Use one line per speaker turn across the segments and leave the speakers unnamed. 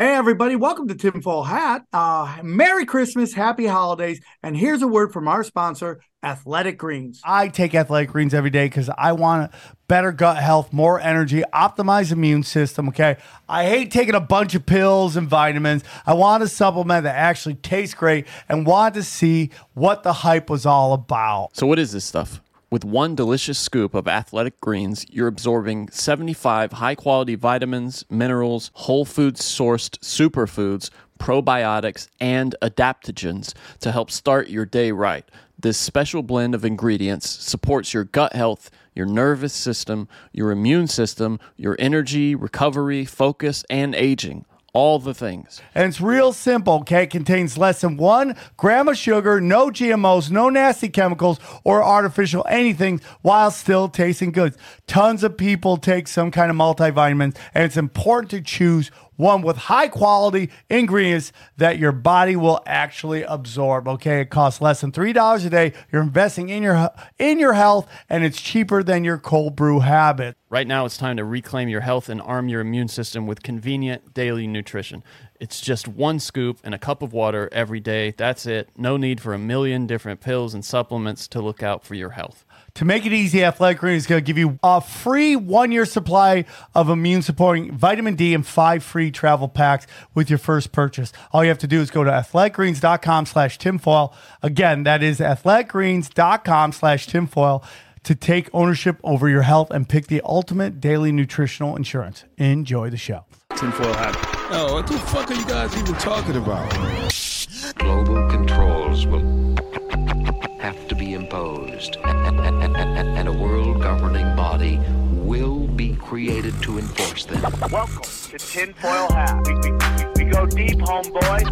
Hey, everybody, welcome to Tinfoil Hat. Uh, Merry Christmas, Happy Holidays. And here's a word from our sponsor, Athletic Greens.
I take Athletic Greens every day because I want better gut health, more energy, optimized immune system. Okay. I hate taking a bunch of pills and vitamins. I want a supplement that actually tastes great and want to see what the hype was all about.
So, what is this stuff? With one delicious scoop of athletic greens, you're absorbing 75 high quality vitamins, minerals, whole food sourced superfoods, probiotics, and adaptogens to help start your day right. This special blend of ingredients supports your gut health, your nervous system, your immune system, your energy, recovery, focus, and aging all the things.
And it's real simple, okay? It contains less than one gram of sugar, no GMOs, no nasty chemicals or artificial anything while still tasting good. Tons of people take some kind of multivitamins, and it's important to choose one with high quality ingredients that your body will actually absorb. Okay, it costs less than three dollars a day. You're investing in your in your health, and it's cheaper than your cold brew habit.
Right now, it's time to reclaim your health and arm your immune system with convenient daily nutrition. It's just one scoop and a cup of water every day. That's it. No need for a million different pills and supplements to look out for your health.
To make it easy, Athletic Greens is going to give you a free one year supply of immune supporting vitamin D and five free travel packs with your first purchase. All you have to do is go to athleticgreens.com slash tinfoil. Again, that is athleticgreens.com slash tinfoil to take ownership over your health and pick the ultimate daily nutritional insurance. Enjoy the show.
Tinfoil hat.
Oh, what the fuck are you guys even talking about?
Global controls will have to be imposed, created to enforce them.
Welcome to Tinfoil Hat. We, we, we, we go deep, homeboy.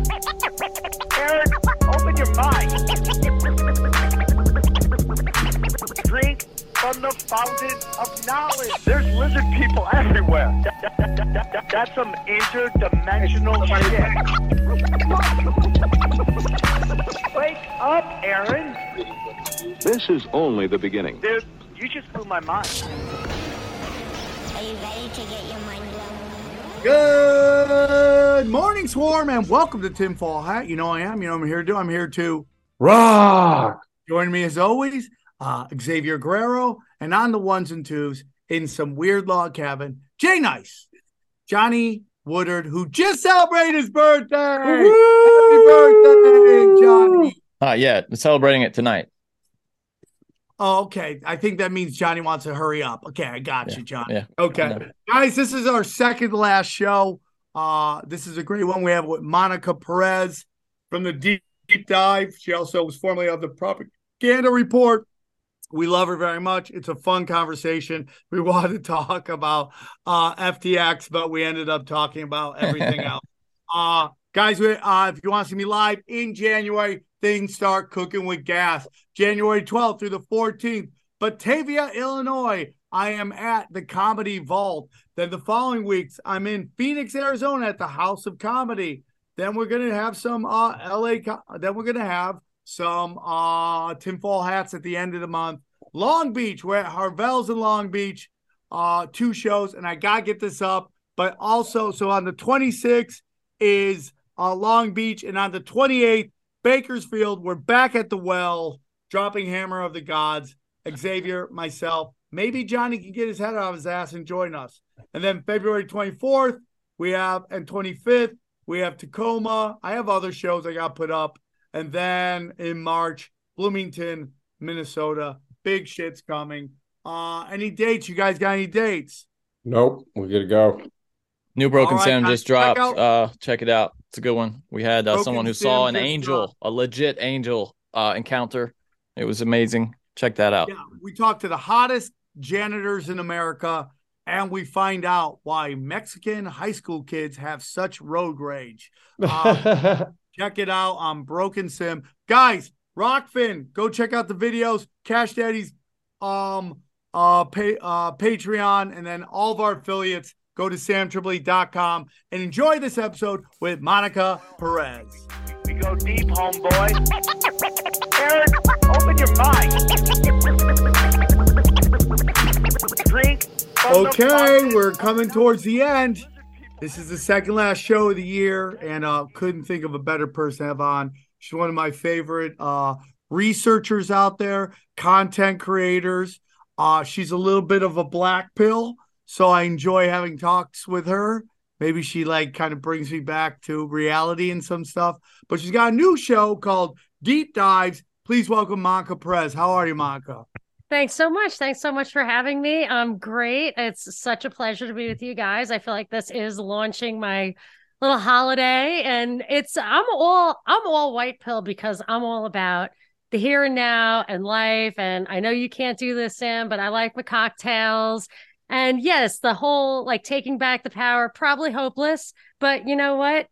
Aaron, open your mind. Drink from the fountain of knowledge. There's lizard people everywhere. That- that- that- that- that- that's some interdimensional shit. Wake up, Aaron.
This is only the beginning.
Dude, you just blew my mind.
Are you ready to get your mind blown?
Good morning, Swarm, and welcome to Tinfoil Hat. You know I am. You know I'm here to do. I'm here to
Rock.
join me as always, uh, Xavier Guerrero, and on the ones and twos in some weird log cabin, Jay Nice, Johnny Woodard, who just celebrated his birthday. Happy birthday, Johnny.
Uh, yeah, celebrating it tonight.
Oh, okay. I think that means Johnny wants to hurry up. Okay, I got you, Johnny.
Yeah.
Okay. Guys, this is our second last show. Uh, this is a great one. We have with Monica Perez from the deep, deep dive. She also was formerly of the propaganda report. We love her very much. It's a fun conversation. We wanted to talk about uh, FTX, but we ended up talking about everything else. Uh, guys, we, uh, if you want to see me live in January, things start cooking with gas. January 12th through the 14th, Batavia, Illinois. I am at the Comedy Vault. Then the following weeks, I'm in Phoenix, Arizona at the House of Comedy. Then we're gonna have some uh LA. Then we're gonna have some uh tinfoil hats at the end of the month. Long Beach, we're at Harvelle's in Long Beach. Uh, two shows, and I gotta get this up. But also, so on the 26th is uh Long Beach, and on the 28th, Bakersfield. We're back at the well, dropping Hammer of the Gods. Xavier, myself, maybe Johnny can get his head out of his ass and join us. And then February 24th, we have, and 25th, we have Tacoma. I have other shows I got put up. And then in March, Bloomington, Minnesota. Big shit's coming. Uh, any dates? You guys got any dates?
Nope, We're gotta go.
New Broken
All right,
Sam
guys,
just
check
dropped.
out-
uh, check it out. It's a good one. We had uh, someone who
Sam
saw an angel,
dropped.
a legit angel uh, encounter. It was amazing. Check that out.
Yeah, we talked to the hottest janitors in America, and we find out why Mexican high school kids have such road rage. Uh, check it out on Broken Sim, guys. Rokfin, go check out the videos. Cash Daddy's um uh pay uh Patreon, and then all of our affiliates. Go to samtripoli.com and enjoy this episode with Monica Perez.
We go deep, homeboy. Aaron, open your mind. Drink.
Okay, we're coming towards the end. This is the second last show of the year, and uh, couldn't think of a better person to have on. She's one of my favorite uh, researchers out there, content creators. Uh, she's a little bit of a black pill, so I enjoy having talks with her. Maybe she like kind of brings me back to reality and some stuff. But she's got a new show called Deep Dives. Please welcome Monica Perez. How are you, Monica?
Thanks so much. Thanks so much for having me. I'm great. It's such a pleasure to be with you guys. I feel like this is launching my little holiday and it's I'm all I'm all white pill because I'm all about the here and now and life and I know you can't do this Sam, but I like my cocktails. And yes, the whole like taking back the power probably hopeless, but you know what?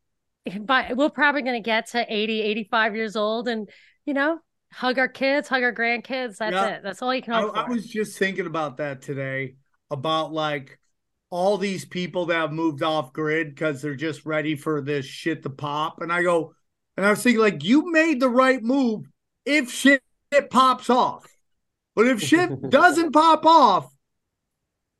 But we're probably going to get to 80, 85 years old and you know, hug our kids, hug our grandkids. That's
Yeah.
it. That's all you can
I. I was just thinking about that today about like all these people that have moved off grid because they're just ready for this shit to pop. And I go, and I was thinking, like, you made the right move if shit pops off. But if shit doesn't pop off,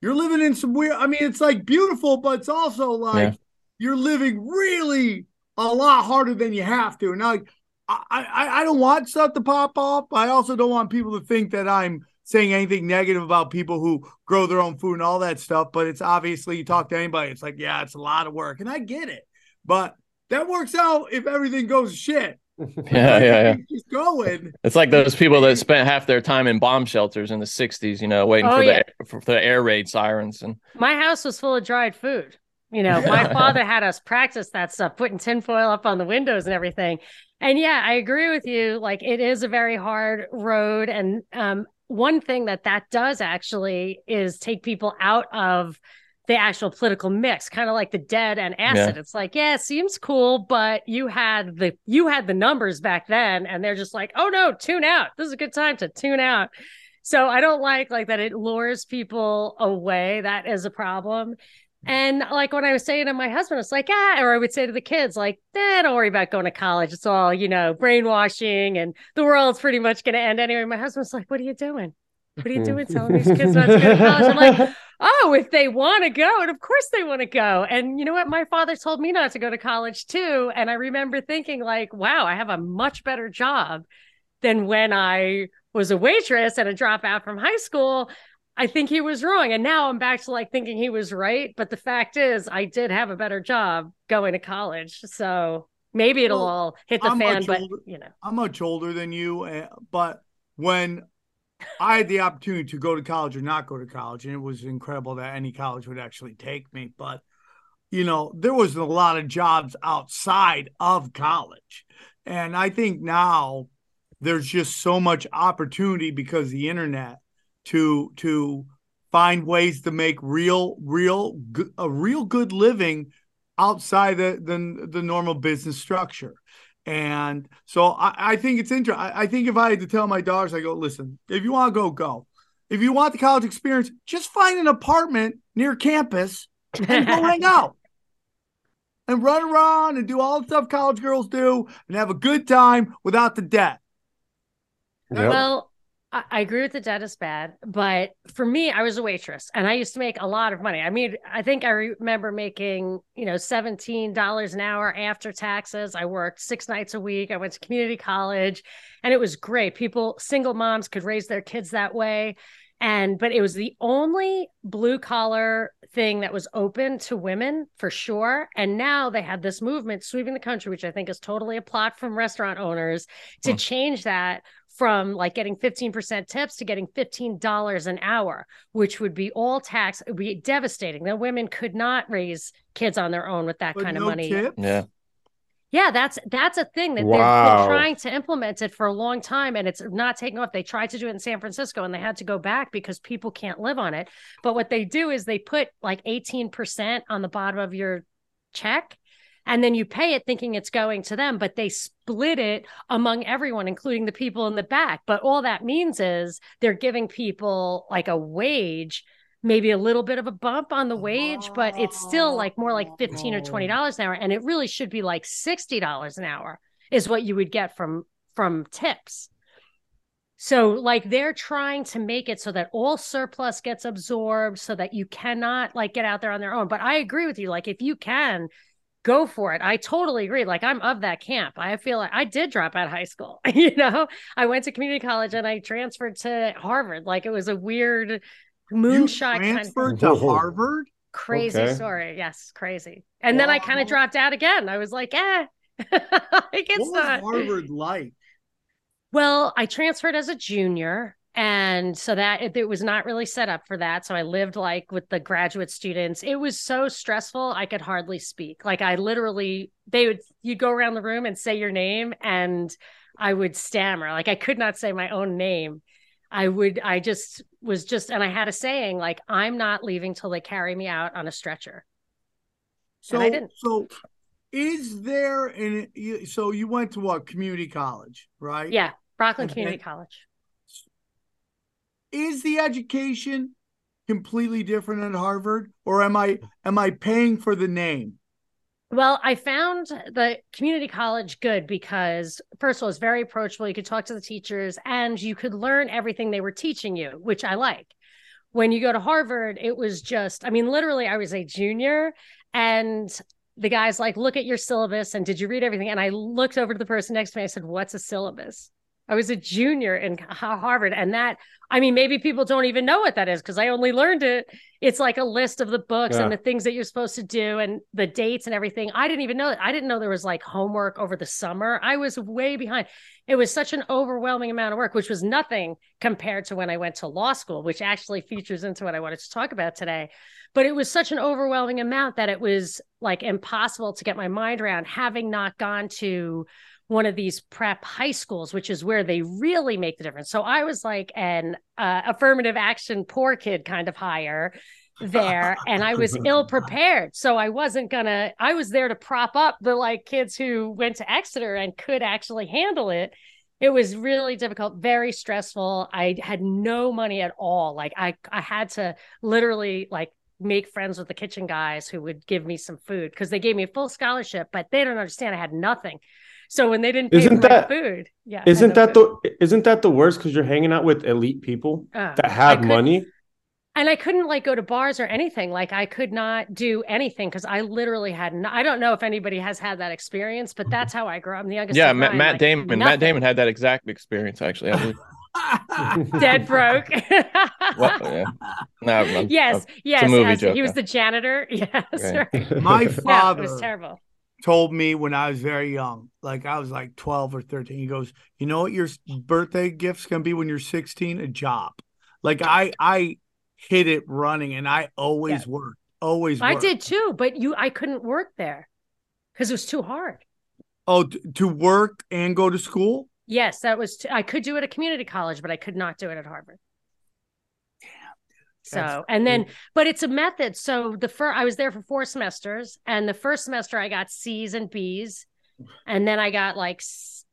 you're living in some weird. I mean, it's like beautiful, but it's also like
Yeah.
you're living really a lot harder than you have to. And like, I, I, I don't want stuff to pop off. I also don't want people to think that I'm saying anything negative about people who grow their own food and all that stuff. But it's obviously you talk to anybody, it's like, yeah, it's a lot of work, and I get it. But that works out if everything goes shit.
Yeah, yeah, yeah.
Just going.
It's like those people that spent half their time in bomb shelters in the '60s, you know, waiting
Oh,
for
yeah.
the for the air raid sirens. And
My house was full of dried food. You know, my father had us practice that stuff, putting tinfoil up on the windows and everything. And yeah, I agree with you. Like it is a very hard road. And um, one thing that that does actually is take people out of the actual political mix, kind of like the dead and acid. It's like, yeah, it seems cool, but you had the you had the numbers back then, and they're just like, oh no, tune out. This is a good time to tune out. So I don't like like that it lures people away. That is a problem. And like when I was saying to my husband, it's like, ah, or I would say to the kids, like, eh, don't worry about going to college. It's all, you know, brainwashing and the world's pretty much going to end anyway. My husband's like, what are you doing? What are you doing telling these kids not to go to college? I'm like, oh, if they want to go, and of course they want to go. And you know what? My father told me not to go to college too. And I remember thinking, like, wow, I have a much better job than when I was a waitress and a dropout from high school. I think he was wrong. And now I'm back to like thinking he was right. But the fact is, I did have a better job going to college. So maybe it'll
Well,
all hit the
I'm
fan, but
older-
you know.
I'm much older than you, uh, but when I had the opportunity to go to college or not go to college, and it was incredible that any college would actually take me. But you know, there was a lot of jobs outside of college, and I think now there's just so much opportunity because the internet to to find ways to make real, real, a real good living outside the the, the normal business structure. And so I, I think it's interesting. I, I think if I had to tell my daughters, I go, listen, if you want to go, go. If you want the college experience, just find an apartment near campus and go hang out and run around and do all the stuff college girls do and have a good time without the debt.
Yep.
Well, I, I agree with the debt is bad, but for me, I was a waitress and I used to make a lot of money. I mean, I think I remember making, you know, $17 an hour after taxes. I worked six nights a week. I went to community college and it was great. People, single moms could raise their kids that way. And, but it was the only blue collar thing that was open to women for sure. And now they have this movement sweeping the country, which I think is totally a plot from restaurant owners to
Hmm.
change that from like getting 15% tips to getting $15 an hour, which would be all tax. It would be devastating. The women could not raise kids on their own with that
But
kind of money.
tips?
yeah,
Yeah, that's that's a thing that they've been trying to implement it for a long time and it's not taking off. They tried to do it in San Francisco and they had to go back because people can't live on it. But what they do is they put like 18% on the bottom of your check and then you pay it thinking it's going to them, but they split it among everyone, including the people in the back. But all that means is they're giving people like a wage, maybe a little bit of a bump on the wage, but it's still like more like 15 or 20 dollars an hour. And it really should be like 60 dollars an hour is what you would get from from tips. So, like, they're trying to make it so that all surplus gets absorbed so that you cannot, like, get out there on their own. But I agree with you. Like, if you can, go for it. I totally agree. Like, I'm of that camp. I feel like I did drop out of high school. you know, I went to community college and I transferred to Harvard. Like, it was a weird moonshot
you
kind
transferred
of
to Harvard.
crazy
Okay.
story. Yes, crazy. And then I kind of dropped out again. I was like, eh. like it's
What was
not
Harvard like?
well, I transferred as a junior. And so that it, it was not really set up for that. So I lived like with the graduate students. It was so stressful. I could hardly speak. Like I literally, they would, you'd go around the room and say your name and I would stammer. Like I could not say my own name. I would, I just was just, and I had a saying like, I'm not leaving till they carry me out on a stretcher.
So,
I didn't.
so is there an so you went to what community college, right?
Yeah. Rockland
Okay.
Community College.
Is the education completely different at Harvard, or am I am I paying for the name?
Well, I found the community college good because, first of all, it's very approachable. You could talk to the teachers and you could learn everything they were teaching you, which I like. When you go to Harvard, it was just, I mean, literally, I was a junior and the guy's like, look at your syllabus and did you read everything? And I looked over to the person next to me. I said, what's a syllabus? I was a junior in Harvard. And that, I mean, maybe people don't even know what that is because I only learned it. It's like a list of the books and the things that you're supposed to do and the dates and everything. I didn't even know it. I didn't know there was like homework over the summer. I was way behind. It was such an overwhelming amount of work, which was nothing compared to when I went to law school, which actually features into what I wanted to talk about today. But it was such an overwhelming amount that it was like impossible to get my mind around having not gone to one of these prep high schools, which is where they really make the difference. So I was like an uh, affirmative action poor kid kind of hire there, and I was ill prepared. So I wasn't gonna. I was there to prop up the like kids who went to Exeter and could actually handle it. It was really difficult, very stressful. I had no money at all. Like I, I had to literally like make friends with the kitchen guys who would give me some food because they gave me a full scholarship, but they don't understand I had nothing. So when they didn't pay
Isn't
for
that-
my food, yeah,
Isn't that
food.
the isn't that the worst because you're hanging out with elite people
Uh,
that have
could-
money?
and I couldn't like go to bars or anything. Like I could not do anything because I literally had. No, I don't know if anybody has had that experience, but that's how I grew up. I'm the youngest.
Yeah,
of
Matt, Matt
like,
Damon. Matt. Damon had that exact experience actually. I
dead broke.
Well, yeah. No, I'm-
yes,
I'm-
yes.
movie joke,
he was
yeah.
the janitor. Yes,
Right.
right.
My
No, it was terrible.
Told me when I was very young, like I was like 12 or 13. He goes, "You know what your birthday gift's going to be when you're 16? A job." Like I I hit it running and I always worked. Always
I
worked.
did too, but you, I couldn't work there because it was too hard.
Oh, to work and go to school?
Yes, that was. T- I could do it at community college, but I could not do it at Harvard. So,
That's
and then, but it's a method. So the first, I was there for four semesters, and the first semester I got C's and B's, and then I got like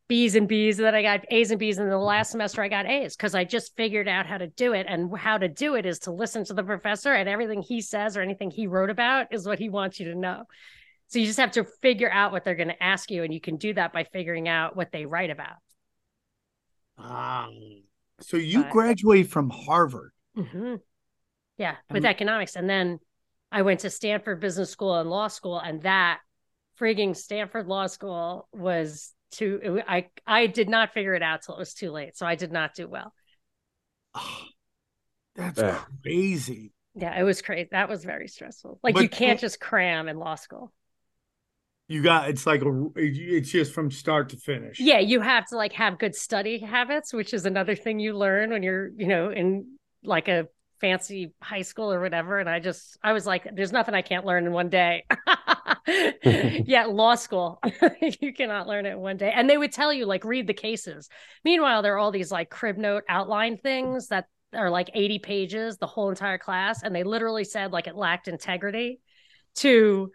B's and B's, and then I got A's and B's, and the last semester I got A's because I just figured out how to do it. And how to do it is to listen to the professor, and everything he says or anything he wrote about is what he wants you to know. So you just have to figure out what they're going to ask you, and you can do that by figuring out what they write about.
Ah. So you
But-
graduated from Harvard.
hmm Yeah, with
Um,
economics. And then I went to Stanford Business School and law school, and that frigging Stanford Law School was too. it I I did not figure it out till it was too late, so I did not do well.
Ah, that's
Yeah.
crazy.
Yeah, it was crazy. That was very stressful. Like
But
you can't just cram in law school.
You got it's like a it's just from start to finish.
Yeah, you have to like have good study habits, which is another thing you learn when you're, you know, in like a fancy high school or whatever. And I just, I was like, there's nothing I can't learn in one day. yeah, law school, you cannot learn it in one day. And they would tell you, like, read the cases. Meanwhile, there are all these like crib note outline things that are like 80 pages, the whole entire class. And they literally said like it lacked integrity to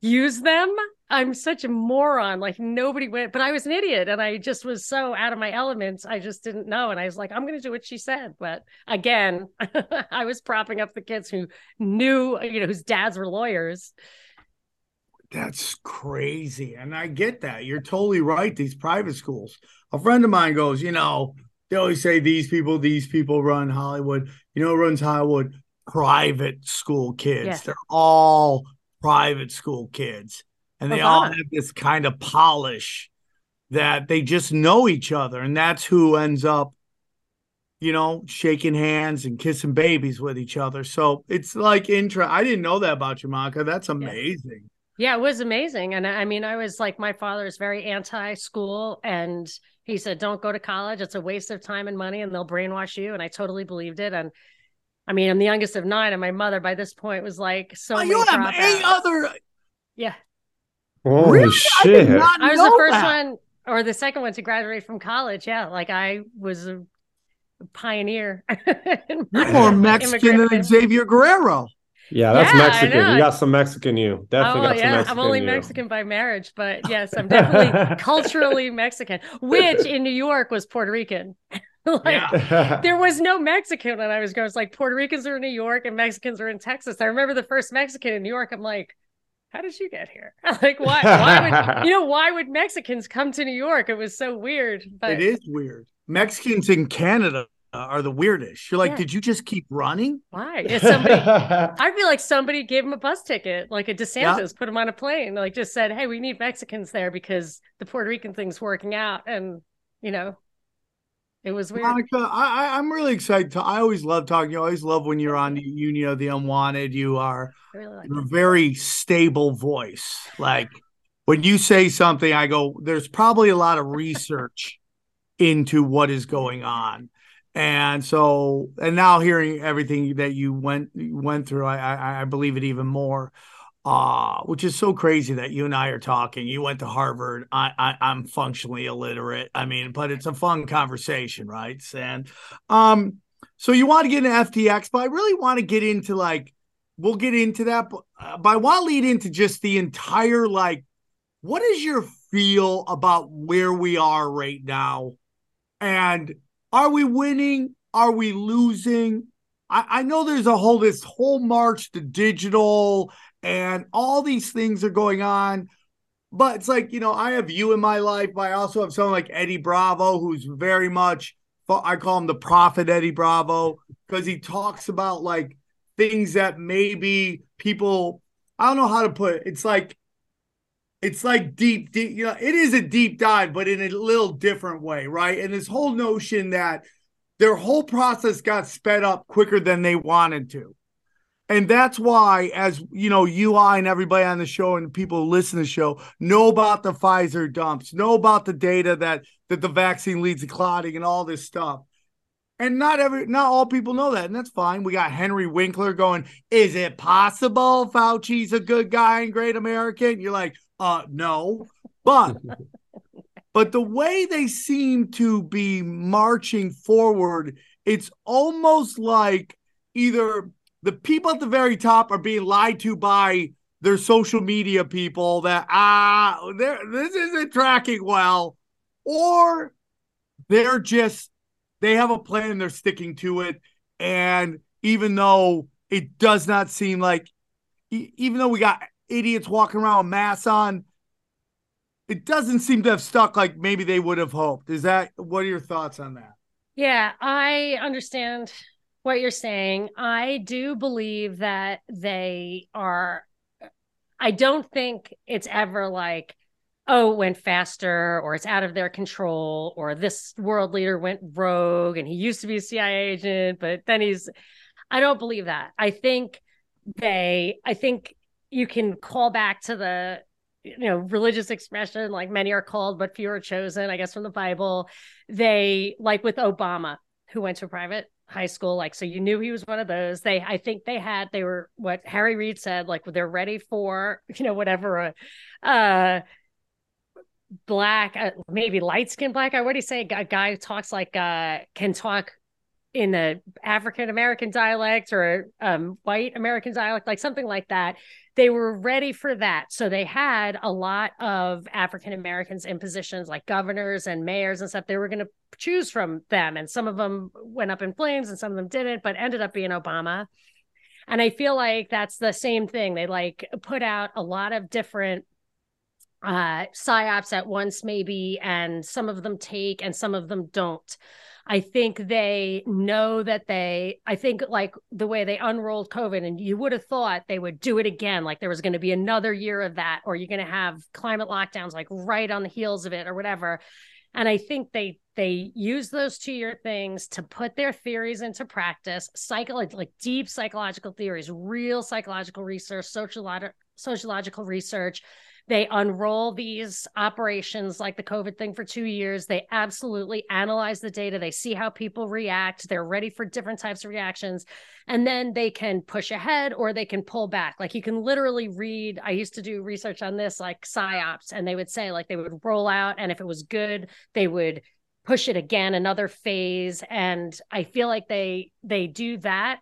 use them. I'm such a moron. Like nobody went, but I was an idiot and I just was so out of my elements. I just didn't know. And I was like, I'm going to do what she said. But again, I was propping up the kids who knew, uh, you know, whose dads were lawyers.
That's crazy. And I get that. You're totally right. These private schools. A friend of mine goes, you know, they always say these people, these people run Hollywood. You know, who runs Hollywood private school kids.
Yeah.
They're all private school kids, and they uh-huh.
all
have this kind of polish that they just know each other, and that's who ends up, you know, shaking hands and kissing babies with each other. So it's like intro. I didn't know that about you, Monica. That's amazing.
Yeah, it was amazing. And I mean, I was like, my father is very anti school. And he said, don't go to college. It's a waste of time and money and they'll brainwash you. And I totally believed it. And I mean, I'm the youngest of nine. And my mother by this point was like, so
Oh, you have eight other.
Yeah.
Holy
Really? I
shit.
did not
I was
know
the first
that.
one or the second one to graduate from college. Yeah. Like I was a pioneer. in
You're more Mexican than. Xavier Guerrero.
Yeah, that's
Yeah,
Mexican. You got some Mexican you. Definitely
Oh
got some Mexican
I'm only
you.
Mexican by marriage, but yes, I'm definitely culturally Mexican, which in New York was Puerto Rican. like
Yeah.
there was no Mexican when I was growing. It's like Puerto Ricans are in New York and Mexicans are in Texas. I remember the first Mexican in New York. I'm like, how did you get here? like why? Why would you know? Why would Mexicans come to New York? It was so weird. But
it is weird. Mexicans in Canada are the weirdest. You're like,
Yeah.
did you just keep running?
why? Is somebody? I feel like somebody gave him a bus ticket, like a DeSantis, put him on a plane, like just said, "Hey, we need Mexicans there because the Puerto Rican thing's working out," and you know, it was weird.
Monica, I, I'm really excited. To, I always love talking. You always love when you're on the Union of the Unwanted. You are
really like
a very stable voice. Like when you say something, I go, there's probably a lot of research into what is going on. And so, and now hearing everything that you went went through, I I, I believe it even more. Uh, which is so crazy that you and I are talking. You went to Harvard. I, I I'm functionally illiterate. I mean, but it's a fun conversation, right? And um, so you want to get into FTX, but I really want to get into like we'll get into that, but, uh, but I want to lead into just the entire like, what is your feel about where we are right now, and are we winning? Are we losing? I, I know there's a whole this whole march to digital and all these things are going on. But it's like, you know, I have you in my life, but I also have someone like Eddie Bravo, who's very much, I call him the prophet Eddie Bravo, because he talks about like things that maybe people, I don't know how to put it. It's like, it's like deep, deep, you know, it is a deep dive, but in a little different way, right? And this whole notion that their whole process got sped up quicker than they wanted to. And that's why, as you know, you, I, and everybody on the show and people who listen to the show know about the Pfizer dumps, know about the data that that the vaccine leads to clotting and all this stuff. And not every, not all people know that, and that's fine. We got Henry Winkler going, "Is it possible Fauci's a good guy and great American?" You're like, "Uh, no," but but the way they seem to be marching forward, it's almost like either the people at the very top are being lied to by their social media people that ah this isn't tracking well. Or they're just they have a plan and they're sticking to it. And even though it does not seem like even though we got idiots walking around with masks on it doesn't seem to have stuck like maybe they would have hoped. Is that what are your thoughts on that?
Yeah, I understand what you're saying. I do believe that they are, I don't think it's ever like, oh, it went faster or it's out of their control or this world leader went rogue and he used to be a CIA agent, but then he's, I don't believe that. I think they, I think you can call back to the, you know, religious expression, like many are called, but few are chosen, I guess, from the Bible. They, like with Obama, who went to private high school, like, so you knew he was one of those. They, I think they had, they were what Harry Reid said, like, they're ready for, you know, whatever, uh, uh black, uh, maybe light skinned black. I already say a guy who talks like, uh, can talk in a African American dialect or um, white American dialect, like something like that. They were ready for that. So they had a lot of African Americans in positions like governors and mayors and stuff. They were going to choose from them. And some of them went up in flames and some of them didn't, but ended up being Obama. And I feel like that's the same thing. They like put out a lot of different uh, psyops at once, maybe, and some of them take and some of them don't. I think they know that they, I think like the way they unrolled COVID, and you would have thought they would do it again, like there was going to be another year of that, or you're going to have climate lockdowns like right on the heels of it or whatever. And I think they they use those two year things to put their theories into practice, psycho like deep psychological theories, real psychological research, sociological research they unroll these operations like the COVID thing for two years. They absolutely analyze the data. They see how people react. They're ready for different types of reactions. And then they can push ahead or they can pull back. Like you can literally read. I used to do research on this, like PSYOPs, and they would say, like, they would roll out. And if it was good, they would push it again another phase and i feel like they they do that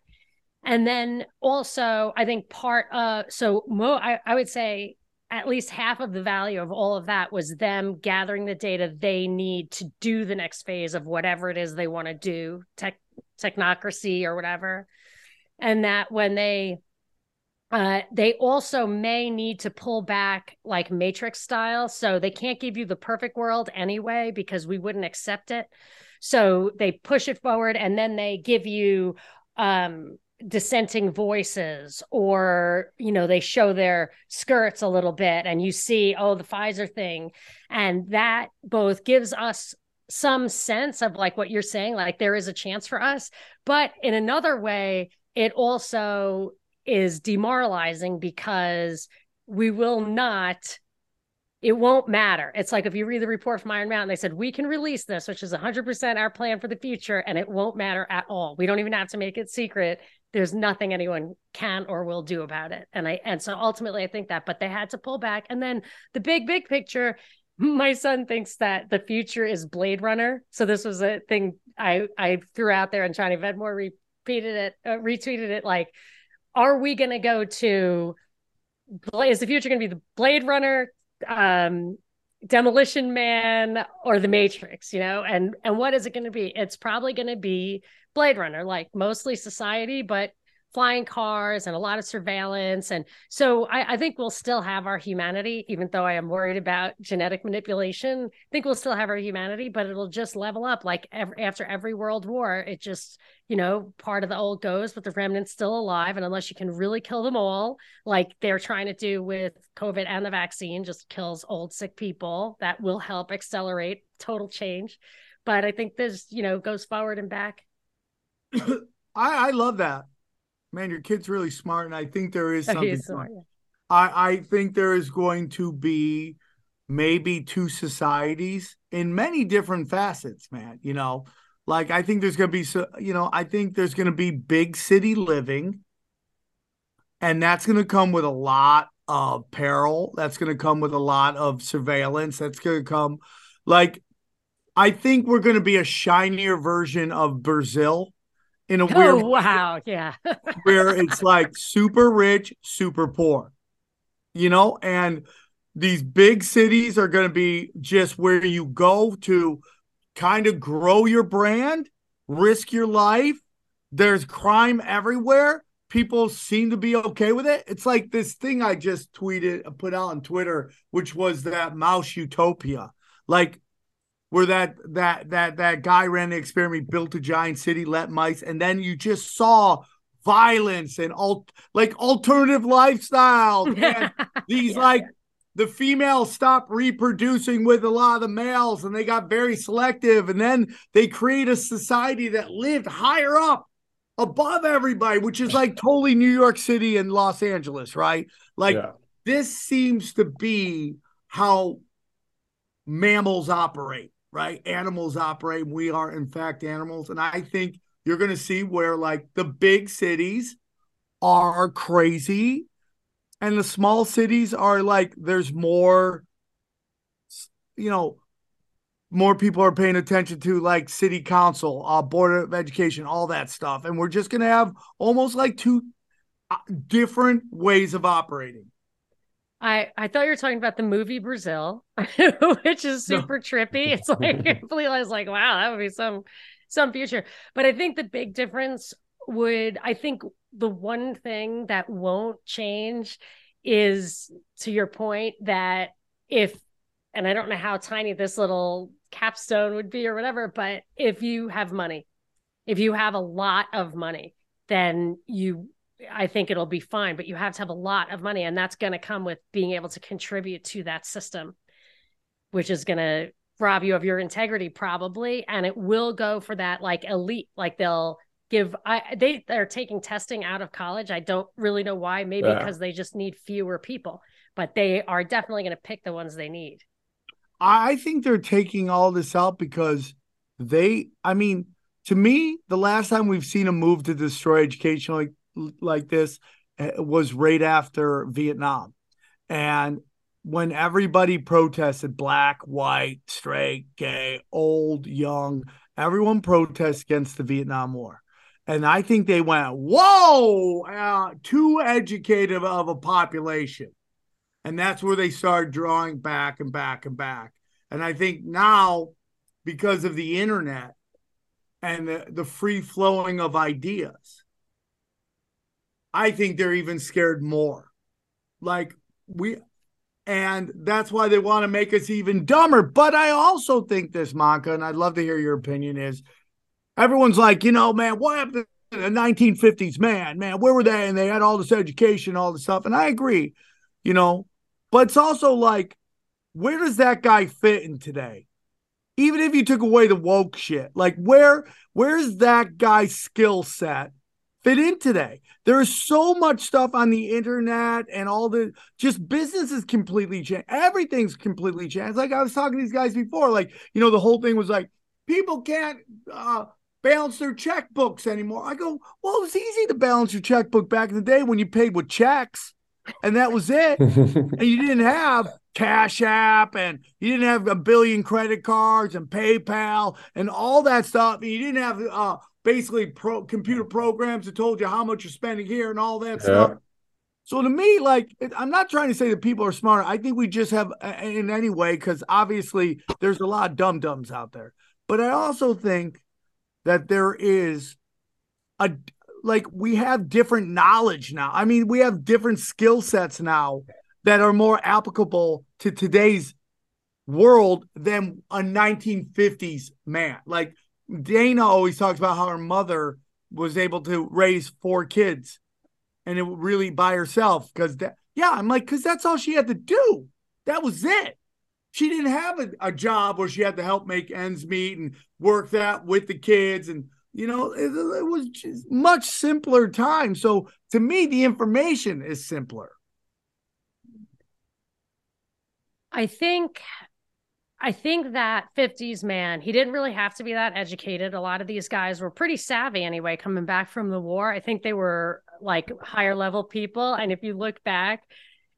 and then also i think part of so mo I, I would say at least half of the value of all of that was them gathering the data they need to do the next phase of whatever it is they want to do, tech technocracy or whatever. And that when they uh, they also may need to pull back like matrix style so they can't give you the perfect world anyway because we wouldn't accept it so they push it forward and then they give you um dissenting voices or you know they show their skirts a little bit and you see oh the Pfizer thing and that both gives us some sense of like what you're saying like there is a chance for us but in another way it also is demoralizing because we will not it won't matter. It's like if you read the report from Iron Mountain, they said we can release this, which is 100% our plan for the future, and it won't matter at all. We don't even have to make it secret there's nothing anyone can or will do about it. And I and so ultimately I think that, but they had to pull back. And then the big, big picture, my son thinks that the future is Blade Runner. So this was a thing I I threw out there and Johnny Vedmore repeated it, uh, retweeted it like, are we gonna go to is the future gonna be the Blade Runner? Um demolition man or the matrix you know and and what is it going to be it's probably going to be Blade Runner, like mostly society, but flying cars and a lot of surveillance. And so I, I, think we'll still have our humanity, even though I am worried about genetic manipulation. I think we'll still have our humanity, but it'll just level up like every, after every world war. It just, you know, part of the old goes, but the remnant's still alive. And unless you can really kill them all, like they're trying to do with COVID and the vaccine, just kills old, sick people, that will help accelerate total change. But I think this, you know, goes forward and back.
I, I love that. Man, your kid's really smart, and I think there is something. Smart, yeah. I, I think there is going to be maybe two societies in many different facets, man. You know, like I think there's going to be so you know, I think there's going to be big city living, and that's going to come with a lot of peril. That's going to come with a lot of surveillance. That's going to come like I think we're going to be a shinier version of Brazil in a oh, weird
oh, wow yeah.
where it's like super rich super poor you know? And these big cities are going to be just where you go to kind of grow your brand risk your life. There's crime everywhere. People seem to be okay with it. It's like this thing i just tweeted put out on twitter which was that mouse utopia. Like where that that that that guy ran the experiment, built a giant city, let mice, and then you just saw violence and alt like alternative lifestyle and these yeah. like the females stopped reproducing with a lot of the males and they got very selective and then they create a society that lived higher up above everybody which is like totally new york city and los angeles right like yeah. this seems to be how mammals operate right? Animals operate. We are, in fact, animals. And I think you're going to see where, like, the big cities are crazy and the small cities are like, there's more, you know, more people are paying attention to like city council, uh, board of education, all that stuff. And we're just going to have almost like two uh, different ways of operating.
I, I thought you were talking about the movie Brazil, which is super no. trippy. It's like I was like, wow, that would be some some future. But I think the big difference would I think the one thing that won't change is to your point that if and I don't know how tiny this little capstone would be or whatever, but if you have money, if you have a lot of money, then you I think it'll be fine, but you have to have a lot of money and that's going to come with being able to contribute to that system which is going to rob you of your integrity probably and it will go for that like elite like they'll give I they they're taking testing out of college. I don't really know why, maybe
Yeah.
because they just need fewer people, but they are definitely going to pick the ones they need.
I think they're taking all this out because they, I mean, to me, the last time we've seen a move to destroy education like like this uh, was right after Vietnam, and when everybody protested, black, white, straight, gay, old, young, everyone protests against the Vietnam War. And I think they went, whoa, uh, too educated of a population. And that's where they started drawing back and back and back. And I think now, because of the internet and the, the free flowing of ideas, I think they're even scared more. Like we, and that's why they want to make us even dumber. But I also think this, Monka, and I'd love to hear your opinion is everyone's like, you know, man, what happened in the 1950s? Man, man, where were they? And they had all this education, all this stuff. And I agree, you know, but it's also like, where does that guy fit in today? Even if you took away the woke shit, like where where's that guy's skill set fit in today? There is so much stuff on the internet and all the just business is completely changed. Everything's completely changed. Like I was talking to these guys before, like, you know, the whole thing was like, people can't uh balance their checkbooks anymore. I go, well, it was easy to balance your checkbook back in the day when you paid with checks and that was it. and you didn't have Cash App and you didn't have a billion credit cards and PayPal and all that stuff. And you didn't have uh basically pro computer programs that told you how much you're spending here and all that
Yeah.
stuff. So to me, like, I'm not trying to say that people are smarter. I think we just have, in any way, because obviously there's a lot of dum dums out there. But I also think that there is a like we have different knowledge now. I mean, we have different skill sets now that are more applicable to today's world than a 1950s man. Like Dana always talks about how her mother was able to raise four kids and it really by herself because that yeah i'm like because that's all she had to do. That was it. She didn't have a, a job where she had to help make ends meet and work that with the kids and you know it, it was much simpler time. So to me the information is simpler.
I think I think that 50s man, he didn't really have to be that educated. A lot of these guys were pretty savvy anyway coming back from the war. I think they were like higher level people and if you look back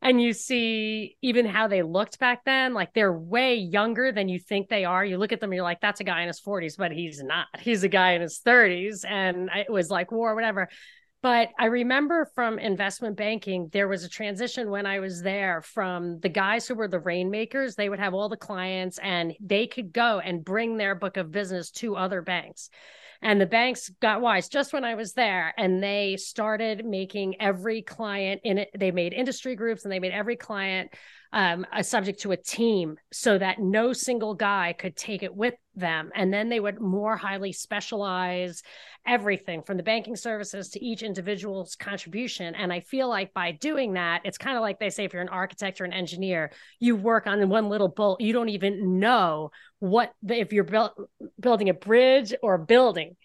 and you see even how they looked back then, like they're way younger than you think they are. You look at them, you're like, that's a guy in his 40s, but he's not. He's a guy in his 30s. And it was like war, whatever. But I remember from investment banking, there was a transition when I was there from the guys who were the rainmakers. They would have all the clients and they could go and bring their book of business to other banks. And the banks got wise just when I was there and they started making every client in it. They made industry groups and they made every client um, a subject to a team so that no single guy could take it with them. And then they would more highly specialize everything from the banking services to each individual's contribution. And I feel like by doing that, it's kind of like they say if you're an architect or an engineer, you work on one little bolt, you don't even know what if you're built, building a bridge or a building.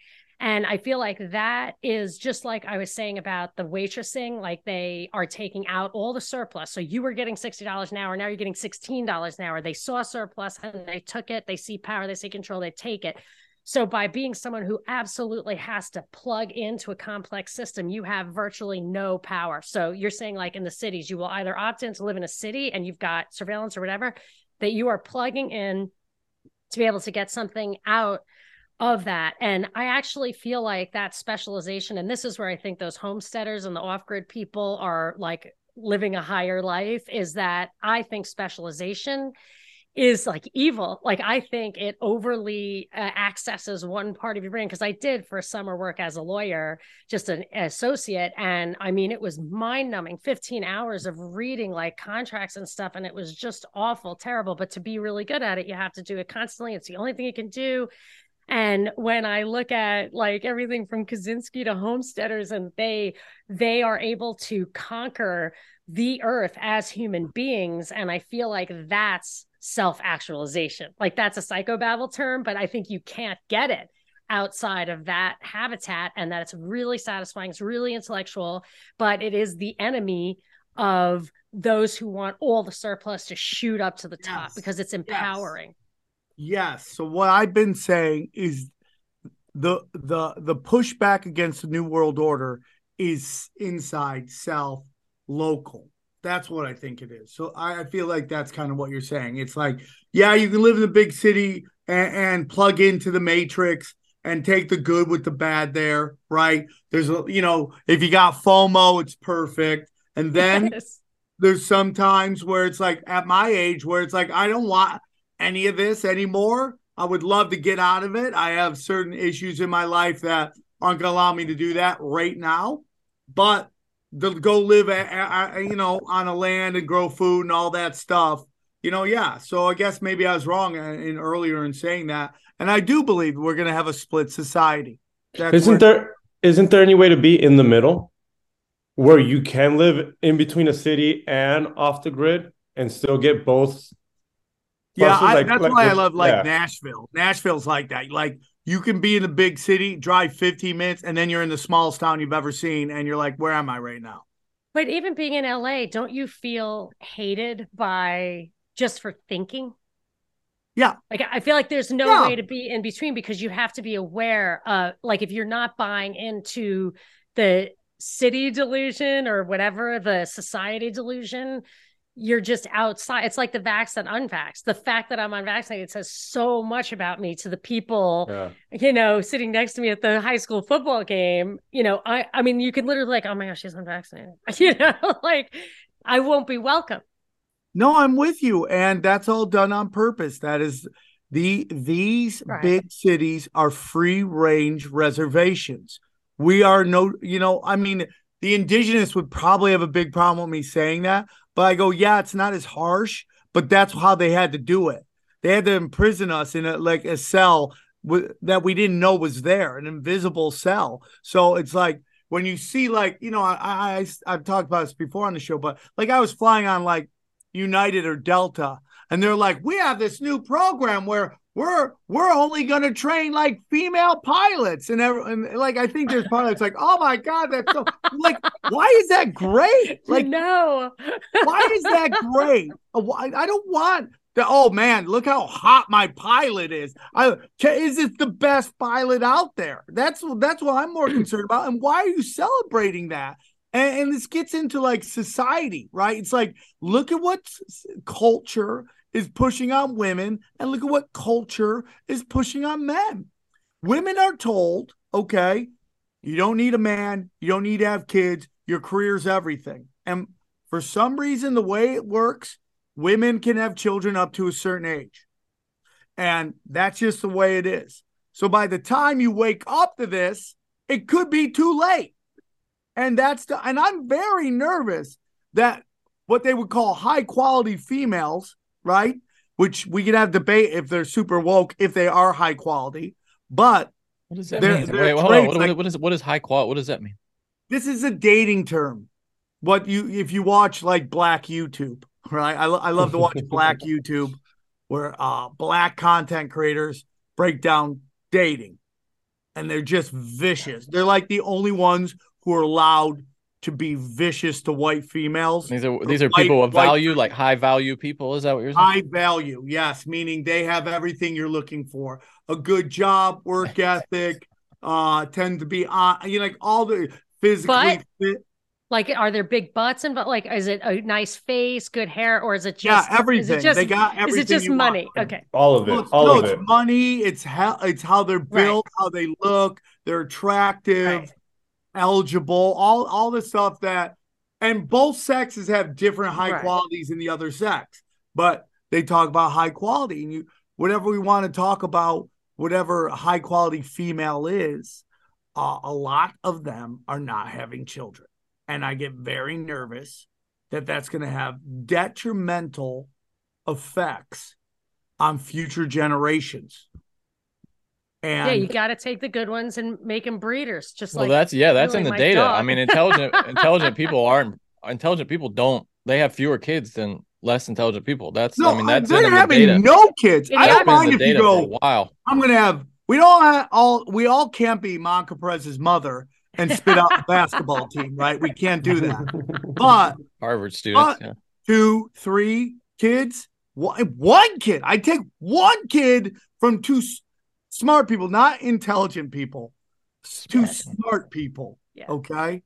And I feel like that is just like I was saying about the waitressing, like they are taking out all the surplus. So you were getting $60 an hour, now you're getting $16 an hour. They saw surplus and they took it. They see power, they see control, they take it. So by being someone who absolutely has to plug into a complex system, you have virtually no power. So you're saying like in the cities, you will either opt in to live in a city and you've got surveillance or whatever, that you are plugging in to be able to get something out of that. And I actually feel like that specialization, and this is where I think those homesteaders and the off grid people are like living a higher life, is that I think specialization is like evil. Like I think it overly uh, accesses one part of your brain because I did for summer work as a lawyer, just an associate, and I mean it was mind numbing. Fifteen hours of reading like contracts and stuff, and it was just awful, terrible. But to be really good at it, you have to do it constantly. It's the only thing you can do. And when I look at like everything from Kaczynski to homesteaders, and they they are able to conquer the earth as human beings, and I feel like that's self actualization. Like that's a psychobabble term, but I think you can't get it outside of that habitat and that it's really satisfying. It's really intellectual, but it is the enemy of those who want all the surplus to shoot up to the top
Yes.
because it's empowering.
Yes. So what I've been saying is the the the pushback against the new world order is inside self local. That's what I think it is. So I, I feel like that's kind of what you're saying. It's like, yeah, you can live in the big city and, and plug into the matrix and take the good with the bad there, right? There's a you know, if you got FOMO, it's perfect. And then
Yes.
there's some times where it's like at my age where it's like I don't want any of this anymore. I would love to get out of it. I have certain issues in my life that aren't going to allow me to do that right now. But to go live, you know, on a land and grow food and all that stuff, you know, yeah. So I guess maybe I was wrong in, in earlier in saying that, and I do believe we're going to have a split society. That's
Isn't
where-
there isn't there any way to be in the middle where you can live in between a city and off the grid and still get both?
Yeah. I,
Like-
that's
like
why I love like
yeah.
Nashville. Nashville's like that. Like you can be in the big city, drive 15 minutes, and then you're in the smallest town you've ever seen, and you're like, where am I right now?
But even being in LA, don't you feel hated by just for thinking?
Yeah.
Like I feel like there's no
Yeah.
way to be in between because you have to be aware uh like if you're not buying into the city delusion or whatever, the society delusion, you're just outside. It's like the vax and unvax. The fact that I'm unvaccinated says so much about me to the people
Yeah.
you know, sitting next to me at the high school football game, you know, I I mean, you can literally like, oh my gosh, she's unvaccinated. You know, like I won't be welcome.
No, I'm with you, and that's all done on purpose. That is the these
Right.
big cities are free range reservations. We are no, you know, I mean, the indigenous would probably have a big problem with me saying that, but I go, yeah, it's not as harsh, but that's how they had to do it. They had to imprison us in a like a cell with, that we didn't know was there, an invisible cell. So it's like when you see like you know, I, I I've talked about this before on the show, but like I was flying on like United or Delta, and they're like, we have this new program where we're we're only going to train like female pilots, and, every, and like I think there's pilots like, oh my god, that's so like, why is that great? Like,
no,
why is that great? Uh, I don't want the. Oh man, look how hot my pilot is. I is it the best pilot out there? That's that's what I'm more concerned about. And why are you celebrating that? And, and this gets into like society, right? It's like look at what culture is pushing on women, and look at what culture is pushing on men. Women are told, okay, you don't need a man, you don't need to have kids, your career's everything. And for some reason, the way it works, women can have children up to a certain age. And that's just the way it is. So by the time you wake up to this, it could be too late. And that's the, and I'm very nervous that what they would call high quality females, right? Which we could have debate if they're super woke, if they are high quality. But
What does that
They're-
mean?
they're
Wait, hold on. What,
like-
what, what is what is high quality? What does that mean?
this is a dating term. What you if you watch like black YouTube, right? I, I love to watch black YouTube where uh black content creators break down dating and they're just vicious. They're like the only ones who are allowed to be vicious to white females.
These are these are
White-
people of
white-
value, like high value people. Is that what you're saying?
High value, yes, meaning they have everything you're looking for: a good job, work ethic, uh, tend to be on, you know, like all the physically
But-
fit.
like are there big butts and but like is it a nice face, good hair, or is it
Yeah,
just Is
everything.
it just,
They got
Is it just
you want.
money? Okay.
All of it.
it's-
All
no,
of
it's
it.
money. It's how it's how they're built, how they look, they're attractive,
Right.
Eligible, all all the stuff that and both sexes have different high
Right.
qualities in the other sex. But they talk about high quality. And you, whatever we want to talk about, whatever high quality female is, uh, a lot of them are not having children. And I get very nervous that that's going to have detrimental effects on future generations. And
yeah, you got to take the good ones and make them breeders. Just
Well,
like
that's yeah, that's in the data.
dog.
I mean, intelligent intelligent people aren't intelligent people don't they have fewer kids than less intelligent people. That's
no,
I mean that's
they're
in the
having
data.
no kids.
It
I don't mind if you go.
a while.
I'm gonna have. We don't have all. We all can't be Monica Perez's mother and spit out the basketball team, right? We can't do that. But
Harvard students.
But-
yeah.
two, three kids, one, one kid. I take one kid from two s- smart people, not intelligent people. S- Two smart people.
Yeah.
Okay.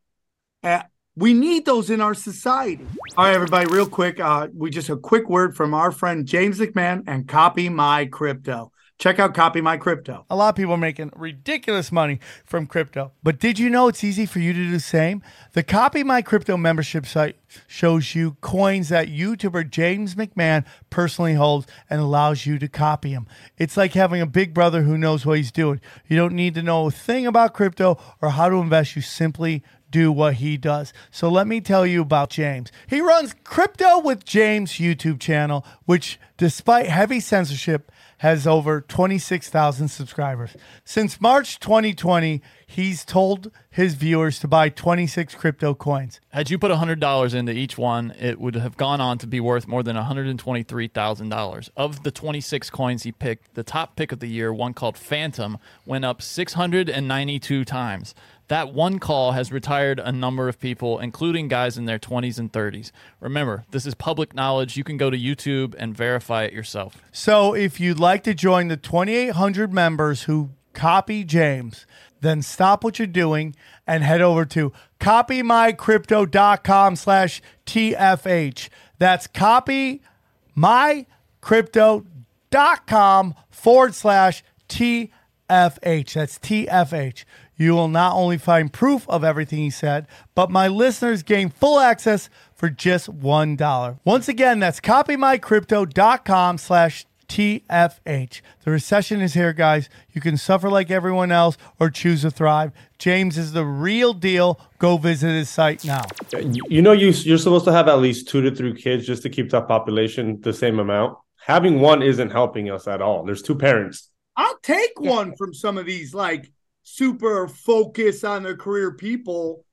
Uh, we need those in our society. All right, everybody, real quick. Uh, we just a quick word from our friend James McMahon and Copy My Crypto. Check out Copy My Crypto.
A lot of people are making ridiculous money from crypto. But did you know it's easy for you to do the same? The Copy My Crypto membership site shows you coins that YouTuber James McMahon personally holds and allows you to copy them. It's like having a big brother who knows what he's doing. You don't need to know a thing about crypto or how to invest. You simply do what he does. So let me tell you about James. He runs Crypto with James YouTube channel, which despite heavy censorship has over 26,000 subscribers. Since March 2020, he's told his viewers to buy 26 crypto coins.
Had you put $100 into each one, it would have gone on to be worth more than $123,000. Of the 26 coins he picked, the top pick of the year, one called Fantom, went up 692 times. That one call has retired a number of people, including guys in their 20s and 30s. Remember, this is public knowledge. You can go to YouTube and verify it yourself.
So if you'd like to join the 2,800 members who copy James, then stop what you're doing and head over to copymycrypto.com slash TFH. That's copymycrypto.com forward slash TFH. That's TFH. You will not only find proof of everything he said, but my listeners gain full access for just $1. Once again, that's copymycrypto.com slash TFH. The recession is here, guys. You can suffer like everyone else or choose to thrive. James is the real deal. Go visit his site now.
You you know, you you're supposed to have at least two to three kids just to keep that population the same amount. Having one isn't helping us at all. There's two parents.
I'll take one from some of these like super focus on their career people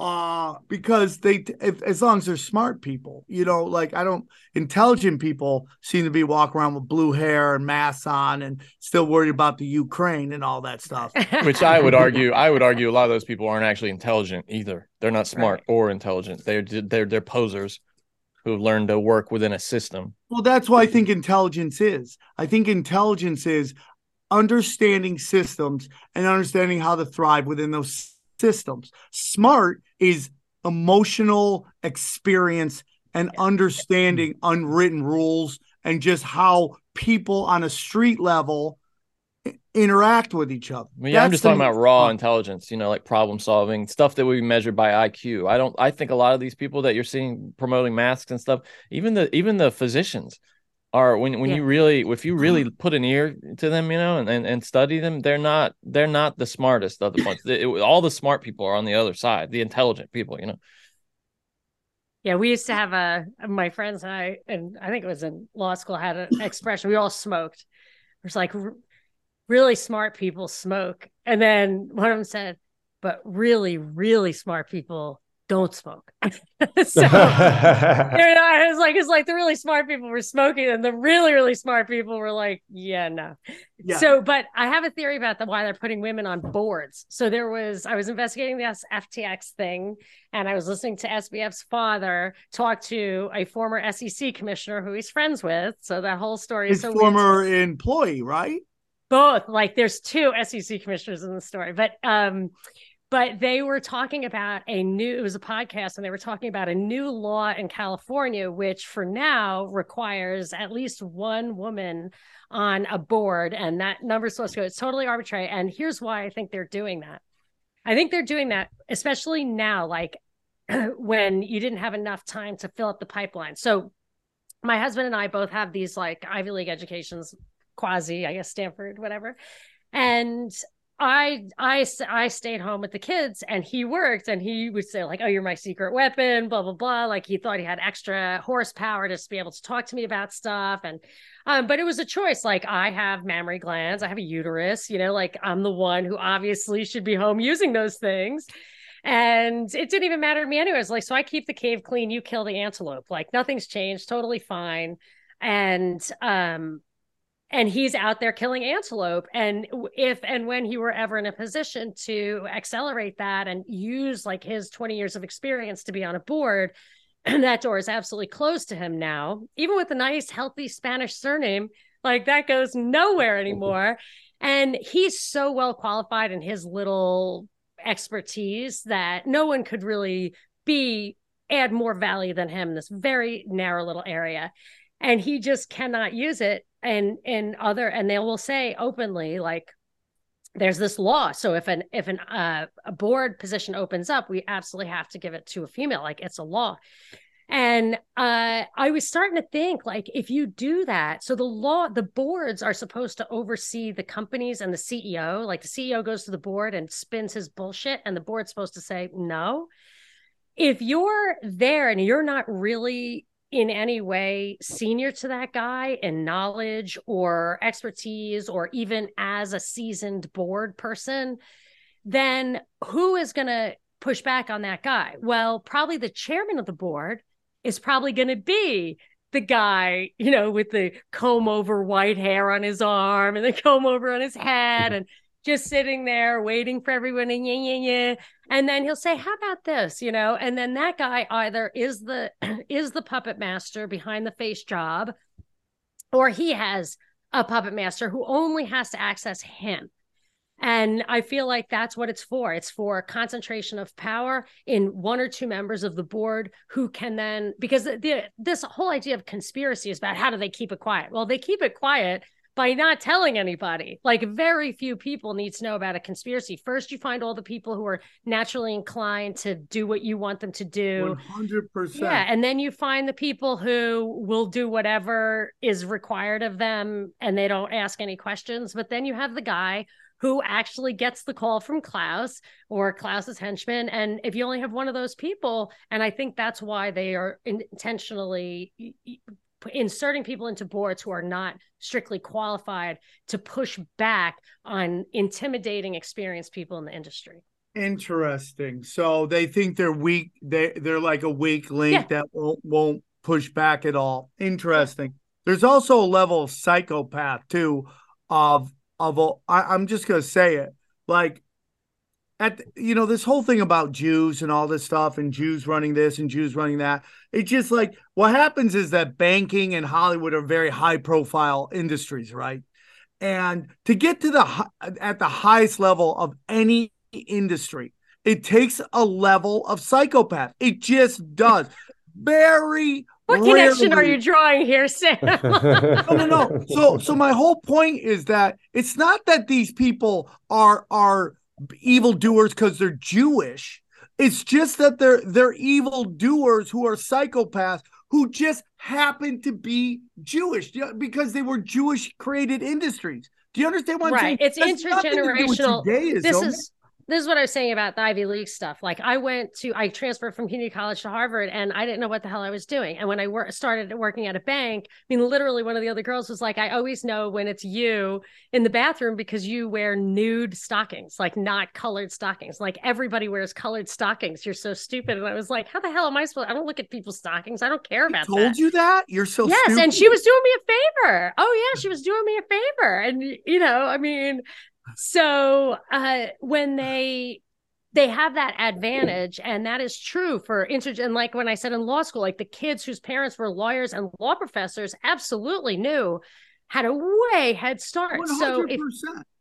uh because they if, as long as they're smart people you know like i don't intelligent people seem to be walking around with blue hair and masks on and still worried about the ukraine and all that stuff
Which I would argue, I would argue a lot of those people aren't actually intelligent either. They're not smart
Right.
or intelligent. They're they're they're posers who learn to work within a system.
well that's what i think intelligence is i think intelligence is understanding systems and understanding how to thrive within those systems smart is emotional experience and understanding unwritten rules and just how people on a street level interact with each other.
I mean, yeah, I'm just talking about raw
fun.
intelligence, you know, like problem solving, stuff that we measure by IQ. I don't I think a lot of these people that you're seeing promoting masks and stuff, even the even the physicians are when when
Yeah.
you really if you really mm-hmm. put an ear to them, you know, and, and, and study them, they're not they're not the smartest of the bunch. It- it- all the smart people are on the other side, the intelligent people, you know.
Yeah, we used to have a my friends and I, and I think it was in law school, had an expression. We all smoked. It was like really smart people smoke, and then one of them said, "But really, really smart people don't smoke." so you know, I was like, it's like the really smart people were smoking, and the really, really smart people were like, "Yeah, no."
Yeah.
So, but I have a theory about the why they're putting women on boards. So there was, I was investigating this FTX thing, and I was listening to SBF's father talk to a former SEC commissioner who he's friends with. So that whole story is so weird.
former employee, right?
both like there's two SEC commissioners in the story, but um, but they were talking about a new. It was a podcast, and they were talking about a new law in California, which for now requires at least one woman on a board, and that number is supposed to go. It's totally arbitrary, and here's why I think they're doing that. I think they're doing that, especially now, like when you didn't have enough time to fill up the pipeline. So my husband and I both have these like Ivy League educations, quasi, I guess Stanford, whatever. And I I I stayed home with the kids and he worked and he would say like oh you're my secret weapon blah blah blah. Like he thought he had extra horsepower to be able to talk to me about stuff and um but it was a choice. Like I have mammary glands I have a uterus you know like I'm the one who obviously should be home using those things. And it didn't even matter to me anyways. Like so I keep the cave clean you kill the antelope. Like nothing's changed totally fine. And um and he's out there killing antelope. And if and when he were ever in a position to accelerate that and use like his 20 years of experience to be on a board that door is absolutely closed to him now. Even with a nice healthy spanish surname like that goes nowhere anymore. And he's so well qualified in his little expertise that no one could really be add more value than him in this very narrow little area. And he just cannot use it and and other and they will say openly like there's this law. So if an if an uh, a board position opens up we absolutely have to give it to a female. Like it's a law. And uh, i was starting to think like if you do that so the law the boards are supposed to oversee the companies and the ceo like the ceo goes to the board and spins his bullshit and the board's supposed to say no. If you're there and you're not really in any way senior to that guy in knowledge or expertise or even as a seasoned board person then who is going to push back on that guy? Well probably the chairman of the board is probably going to be the guy you know with the comb over white hair on his arm and the comb over on his head mm-hmm. and just sitting there waiting for everyone and yeah, yeah, yeah. And then he'll say, How about this? You know, and then that guy either is the is the puppet master behind the face job, or he has a puppet master who only has to access him. And I feel like that's what it's for. It's for concentration of power in one or two members of the board who can then, because the, this whole idea of conspiracy is about how do they keep it quiet? Well, they keep it quiet by not telling anybody. Like very few people need to know about a conspiracy. First, you find all the people who are naturally inclined to do what you want them to do.
100%.
Yeah, and then you find the people who will do whatever is required of them and they don't ask any questions. But then you have the guy who actually gets the call from Klaus or Klaus's henchmen. And if you only have one of those people, and I think that's why they are intentionally inserting people into boards who are not strictly qualified to push back on intimidating experienced people in the industry.
Interesting. So they think they're weak. They they're like a weak link
Yeah.
that won't won't push back at all. Interesting. There's also a level of psychopath too. Of of a, I, I'm just gonna say it like at the- you know this whole thing about Jews and all this stuff and Jews running this and Jews running that. It's just like what happens is that banking and Hollywood are very high profile industries, right? And to get to the at the highest level of any industry, it takes a level of psychopath. It just does. Very
What connection are you drawing here, Sam?
no, no, no. So, so my whole point is that it's not that these people are are evil doers because they're Jewish. It's just that they're they're evil doers who are psychopaths who just happen to be Jewish because they were Jewish created industries. Do you understand what I'm saying?
right. It's
That's nothing to do with
intergenerational. This is this is what I was saying about the Ivy League stuff. Like I went to I transferred from community college to Harvard and I didn't know what the hell I was doing. And when I wor- started working at a bank, I mean literally one of the other girls was like, I always know when it's you in the bathroom because you wear nude stockings, like not colored stockings. Like everybody wears colored stockings. You're so stupid. And I was like, how the hell am I supposed I don't look at people's stockings. I don't care about
told
that.
you that you're so
yes,
stupid.
and she was doing me a favor. Oh yeah, she was doing me a favor, and you know, I mean, so uh, when they they have that advantage, and that is true for inter. And like when I said in law school, like the kids whose parents were lawyers and law professors absolutely knew had a way head start. So if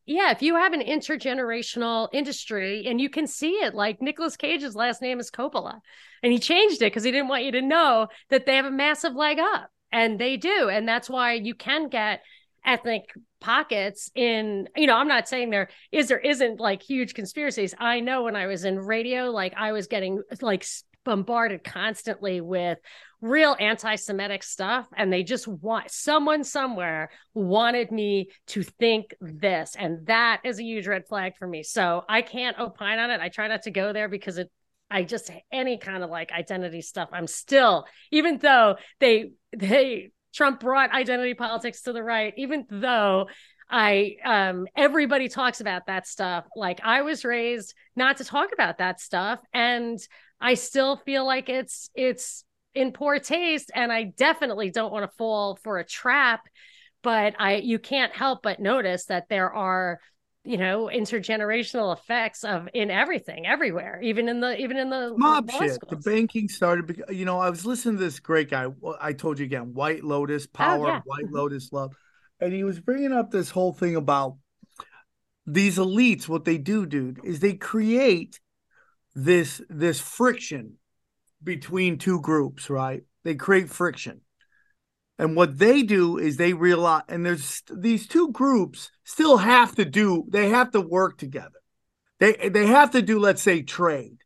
yeah, if you have an intergenerational industry and you can see it, like Nicolas Cage's last name is Coppola, and he changed it because he didn't want you to know that they have a massive leg up, and they do, and that's why you can get ethnic pockets in you know i'm not saying there is or isn't like huge conspiracies i know when i was in radio like i was getting like bombarded constantly with real anti-Semitic stuff, and they just want someone somewhere wanted me to think this, and that is a huge red flag for me. So I can't opine on it. I try not to go there because it I just any kind of like identity stuff. I'm still, even though they they Trump brought identity politics to the right, even though I um everybody talks about that stuff. Like I was raised not to talk about that stuff and I still feel like it's it's in poor taste and I definitely don't want to fall for a trap but I you can't help but notice that there are you know intergenerational effects of in everything everywhere even in the even in the
mob shit.
schools.
The banking started. You know, I was listening to this great guy. I told you again, White Lotus Power,
yeah.
White
Mhm.
Lotus Love, and he was bringing up this whole thing about these elites. What they do, dude, is they create this this friction between two groups. Right? They create friction. And what they do is they realize, and there's these two groups still have to do, they have to work together. They they have to do, let's say, trade,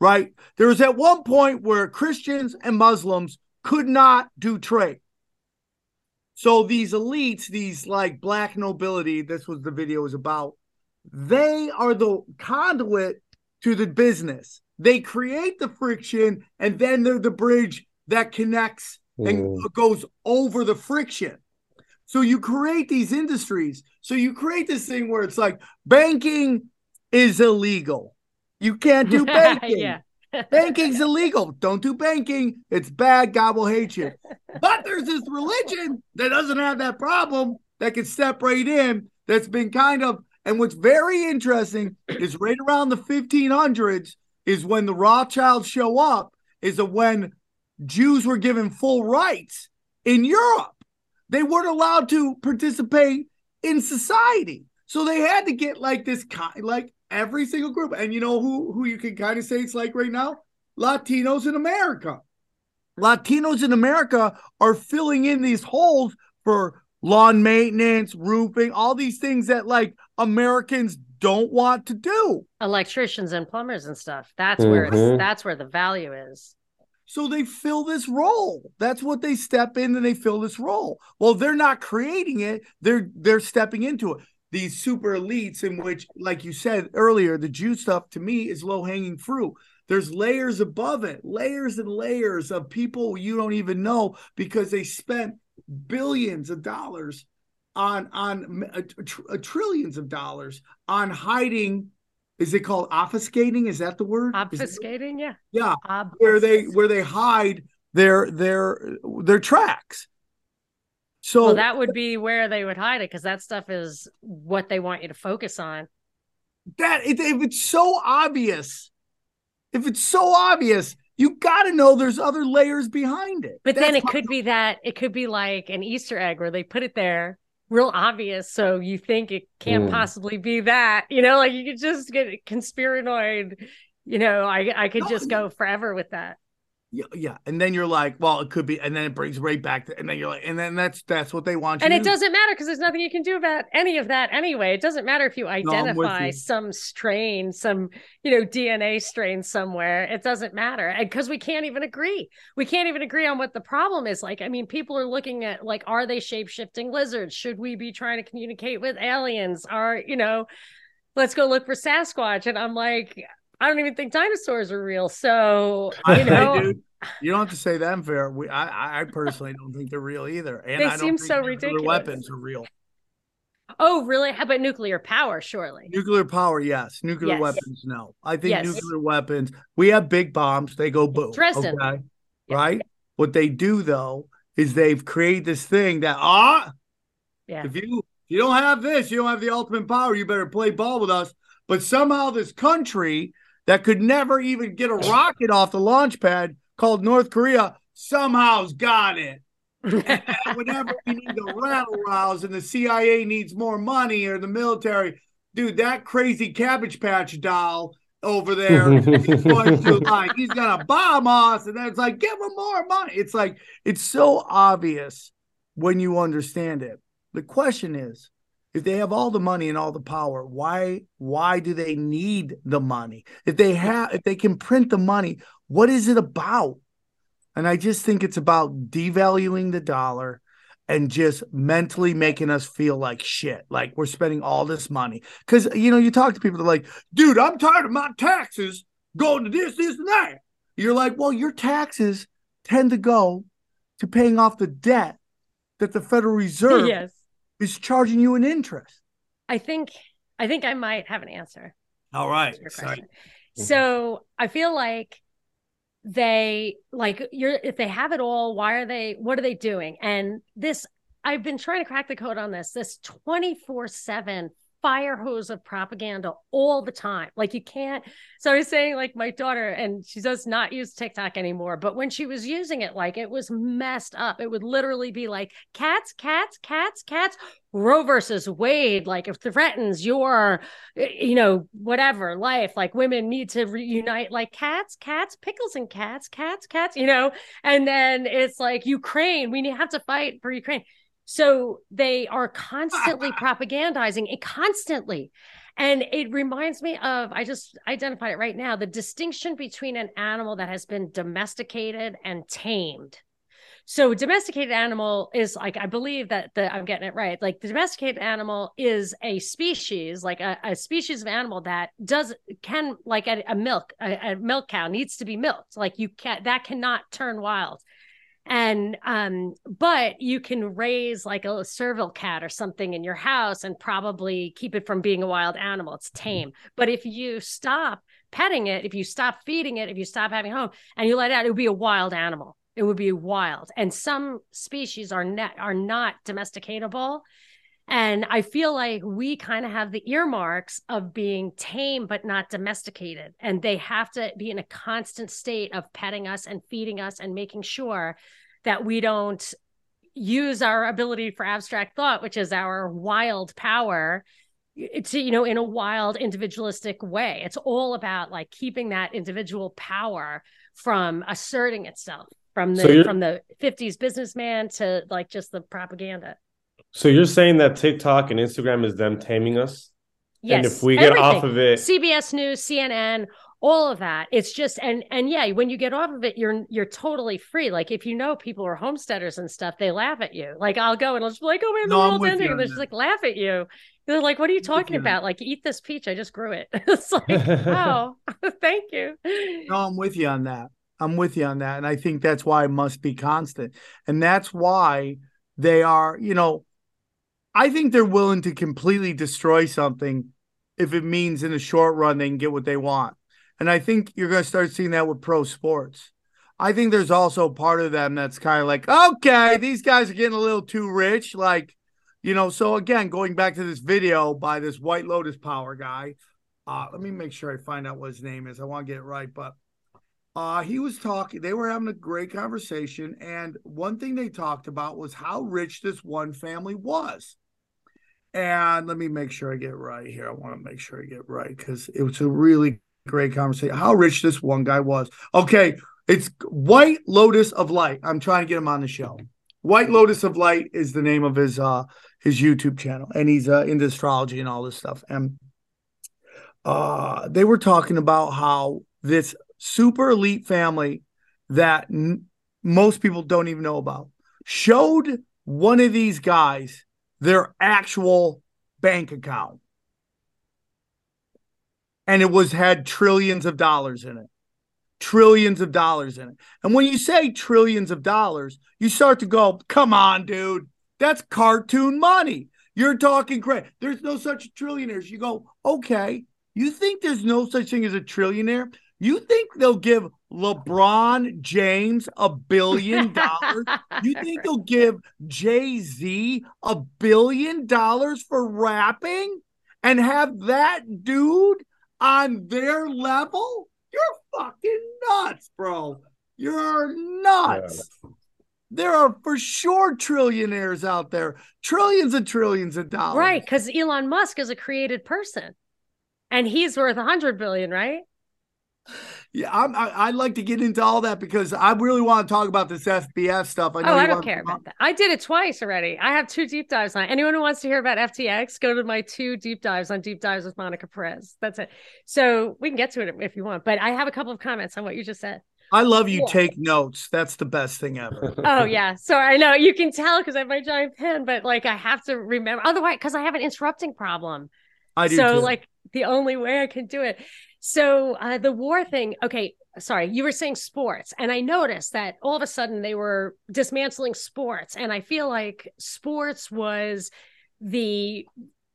right? There was at one point where Christians and Muslims could not do trade. So these elites, these like black nobility, this was the video was about, they are the conduit to the business. They create the friction and then they're the bridge that connects and mm. it goes over the friction. So you create these industries. So you create this thing where it's like banking is illegal. You can't do banking.
yeah.
Banking's illegal. Don't do banking. It's bad. God will hate you. But there's this religion that doesn't have that problem that can step right in. That's been kind of, and what's very interesting is right around the 1500s is when the Rothschilds show up, is that when Jews were given full rights in Europe. They weren't allowed to participate in society. So they had to get like this kind like every single group. And you know who who you can kind of say it's like right now? Latinos in America. Latinos in America are filling in these holes for lawn maintenance, roofing, all these things that like Americans don't want to do.
electricians and plumbers and stuff that's where
Mhm.
it's that's where the value is
So they fill this role. That's what they step in and they fill this role. Well, they're not creating it. They're they're stepping into it. These super elites in which, like you said earlier, the Jew stuff to me is low hanging fruit. There's layers above it, layers and layers of people you don't even know because they spent billions of dollars on on uh, tr- uh, trillions of dollars on hiding. Is it called obfuscating? Is that the word?
Obfuscating yeah
yeah, where they where they hide their their their tracks. So
well that would be where they would hide it because that stuff is what they want you to focus on
that if, if it's so obvious, if it's so obvious, you got to know there's other layers behind it.
but then it could be that it could be like an easter egg where they put it there real obvious so you think it can't
Mm.
possibly be that you know like you could just get conspiranoid you know i i could
No,
just go forever with that
yeah, yeah, and then you're like, well, it could be, and then it brings right back, to, and then you're like, and then that's that's what they want you.
and it
do.
doesn't matter because there's nothing you can do about any of that anyway. It doesn't matter if you identify
you.
some strain some you know dna strain somewhere. It doesn't matter because we can't even agree. We can't even agree on what the problem is like. I mean people are looking at like are they shape-shifting lizards? Should we be trying to communicate with aliens? Are you know let's go look for sasquatch. And i'm like i don't even think dinosaurs are real. So you know
you don't have to say that fair. We, I, I personally don't think they're real either, and
They
I don't
seem
think
so
nuclear
ridiculous.
Weapons are real.
oh really how about nuclear power surely
Nuclear power, yes. Nuclear
Yes.
weapons, no. I think
Yes.
nuclear weapons. We have big bombs. They go boom.
Dresden.
Okay,
Yeah.
right. What they do though is they've created this thing that ah,
yeah
if you if you don't have this, you don't have the ultimate power. You better play ball with us. But somehow this country that could never even get a rocket off the launch pad called North Korea somehow's got it. Whenever we need to rattle rouse and the CIA needs more money or the military, dude, that crazy cabbage patch doll over there is going to like he's gonna bomb us, and then it's like give him more money. It's like it's so obvious when you understand it. The question is, if they have all the money and all the power, why why do they need the money? If they have if they can print the money, what is it about? And I just think it's about devaluing the dollar and just mentally making us feel like shit, like we're spending all this money. Because you know, you talk to people, they're like, "Dude, I'm tired of my taxes going to this, this, and that." You're like, "Well, your taxes tend to go to paying off the debt that the Federal Reserve
yes.
is charging you in interest."
I think I think I might have an answer.
All right. Sorry.
So I feel like they like you're if they have it all, why are they what are they doing? And this I've been trying to crack the code on this, this 24-7 fire hose of propaganda all the time. Like you can't. So I was saying, like my daughter, and she does not use TikTok anymore. But when she was using it, like it was messed up. It would literally be like cats, cats, cats, cats. Roe versus Wade, like it threatens your, you know, whatever life. Like women need to reunite, like cats, cats, pickles and cats, cats, cats. You know, and then it's like Ukraine. We have to fight for Ukraine. So they are constantly propagandizing it constantly. And it reminds me of, I just identified it right now the distinction between an animal that has been domesticated and tamed. So, domesticated animal is like, I believe that the, I'm getting it right. Like, the domesticated animal is a species, like a, a species of animal that does, can, like a, a milk, a, a milk cow needs to be milked. Like, you can't, that cannot turn wild and um but you can raise like a serval cat or something in your house and probably keep it from being a wild animal. It's tame. But if you stop petting it if you stop feeding it if you stop having home and you let it out it would be a wild animal. It would be wild. And some species are not are not domesticatable and I feel like we kind of have the earmarks of being tame but not domesticated. And they have to be in a constant state of petting us and feeding us and making sure that we don't use our ability for abstract thought, which is our wild power. Eh, to you know in a wild individualistic way. It's all about like keeping that individual power from asserting itself from the
So
from the 50s businessman to like just the propaganda.
So you're saying that TikTok and Instagram is them taming us?
Yes.
And if we get off of it,
CBS News, CNN, all of that. It's just and and yeah, when you get off of it, you're you're totally free. Like if you know people are homesteaders and stuff, they laugh at you. Like I'll go and I'll just be like, oh man, the
No,
world's ending.
on
And they just
that.
like laugh at you. They're like, what are you talking
you
about? Like, eat this peach. I just grew it. it's like, oh, thank you.
No, I'm with you on that. I'm with you on that. And I think that's why it must be constant. And that's why they are, you know, I think they're willing to completely destroy something if it means in the short run they can get what they want. And I think you're going to start seeing that with pro sports. I think there's also part of them that's kind of like, okay, these guys are getting a little too rich. Like, you know, so again, going back to this video by this White Lotus Power guy, uh, let me make sure I find out what his name is. I want to get it right, but uh, he was talking, they were having a great conversation. And one thing they talked about was how rich this one family was. And let me make sure I get right here. I want to make sure I get right because it was a really great conversation. How rich this one guy was. Okay, it's White Lotus of Light. I'm trying to get him on the show. White Lotus of Light is the name of his uh his YouTube channel, and he's uh into astrology and all this stuff. And uh they were talking about how this super elite family that n- most people don't even know about showed one of these guys their actual bank account. And it was had trillions of dollars in it. Trillions of dollars in it. And when you say trillions of dollars you start to go come on dude. That's cartoon money. You're talking crazy there's no such trillionaires. You go okay. You think there's no such thing as a trillionaire you think they'll give LeBron James a billion dollars? You think they'll give Jay Z a billion dollars for rapping and have that dude on their level? You're fucking nuts, bro. You're nuts. There are for sure trillionaires out there, trillions and trillions of dollars.
Right. Because Elon Musk is a created person and he's worth a hundred billion, right?
Yeah, I'm, I, I'd like to get into all that because I really want to talk about this SBF stuff. I know
oh, I don't care about that. I did it twice already. I have two deep dives on it. Anyone who wants to hear about FTX, go to my two deep dives on deep dives with Monica Perez. That's it. So we can get to it if you want, but I have a couple of comments on what you just said.
I love you.
War.
Take notes. That's the best thing ever.
oh yeah. So I know you can tell because I have my giant pen, but like I have to remember otherwise because I have an interrupting problem.
I do
so
too.
like the only way I can do it. So uh, the war thing. Okay, sorry, you were saying sports, and I noticed that all of a sudden they were dismantling sports, and I feel like sports was the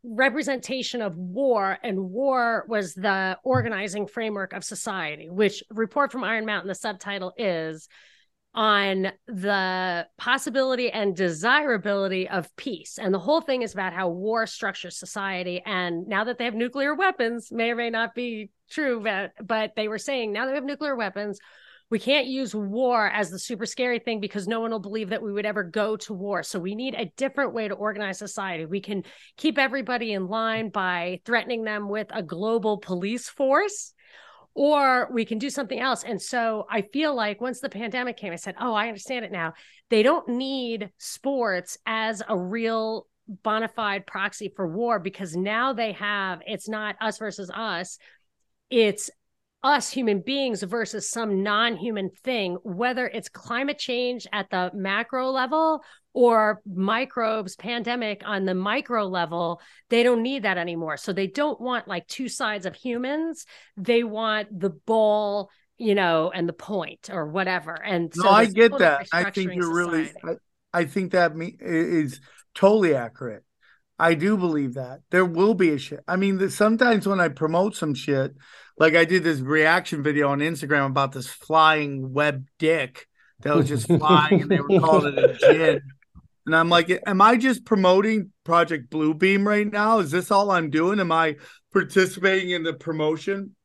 representation of war and war was the organizing framework of society which report from iron mountain the subtitle is on the possibility and desirability of peace and the whole thing is about how war structures society and now that they have nuclear weapons may or may not be true but but they were saying now that we have nuclear weapons we can't use war as the super scary thing because no one will believe that we would ever go to war. So we need a different way to organize society. We can keep everybody in line by threatening them with a global police force or we can do something else. And so I feel like once the pandemic came, I said, Oh, I understand it now. They don't need sports as a real bona fide proxy for war because now they have it's not us versus us, it's us human beings versus some non-human thing whether it's climate change at the macro level or microbes pandemic on the micro level they don't need that anymore so they don't want like two sides of humans they want the ball you know and the point or whatever and
no,
so
I get that. I think you're really. I, I think that me is totally accurate. I do believe that there will be a shit. I mean, the, sometimes when I promote some shit, like I did this reaction video on Instagram about this flying web dick that was just flying, and they were calling it a gin. And I'm like, am I just promoting Project Bluebeam right now? Is this all I'm doing? Am I participating in the promotion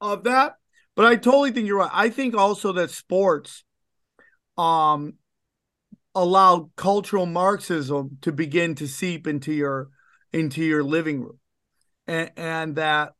of that? But I totally think you're right. I think also that sports um allow cultural Marxism to begin to seep into your into your living room. And, and that,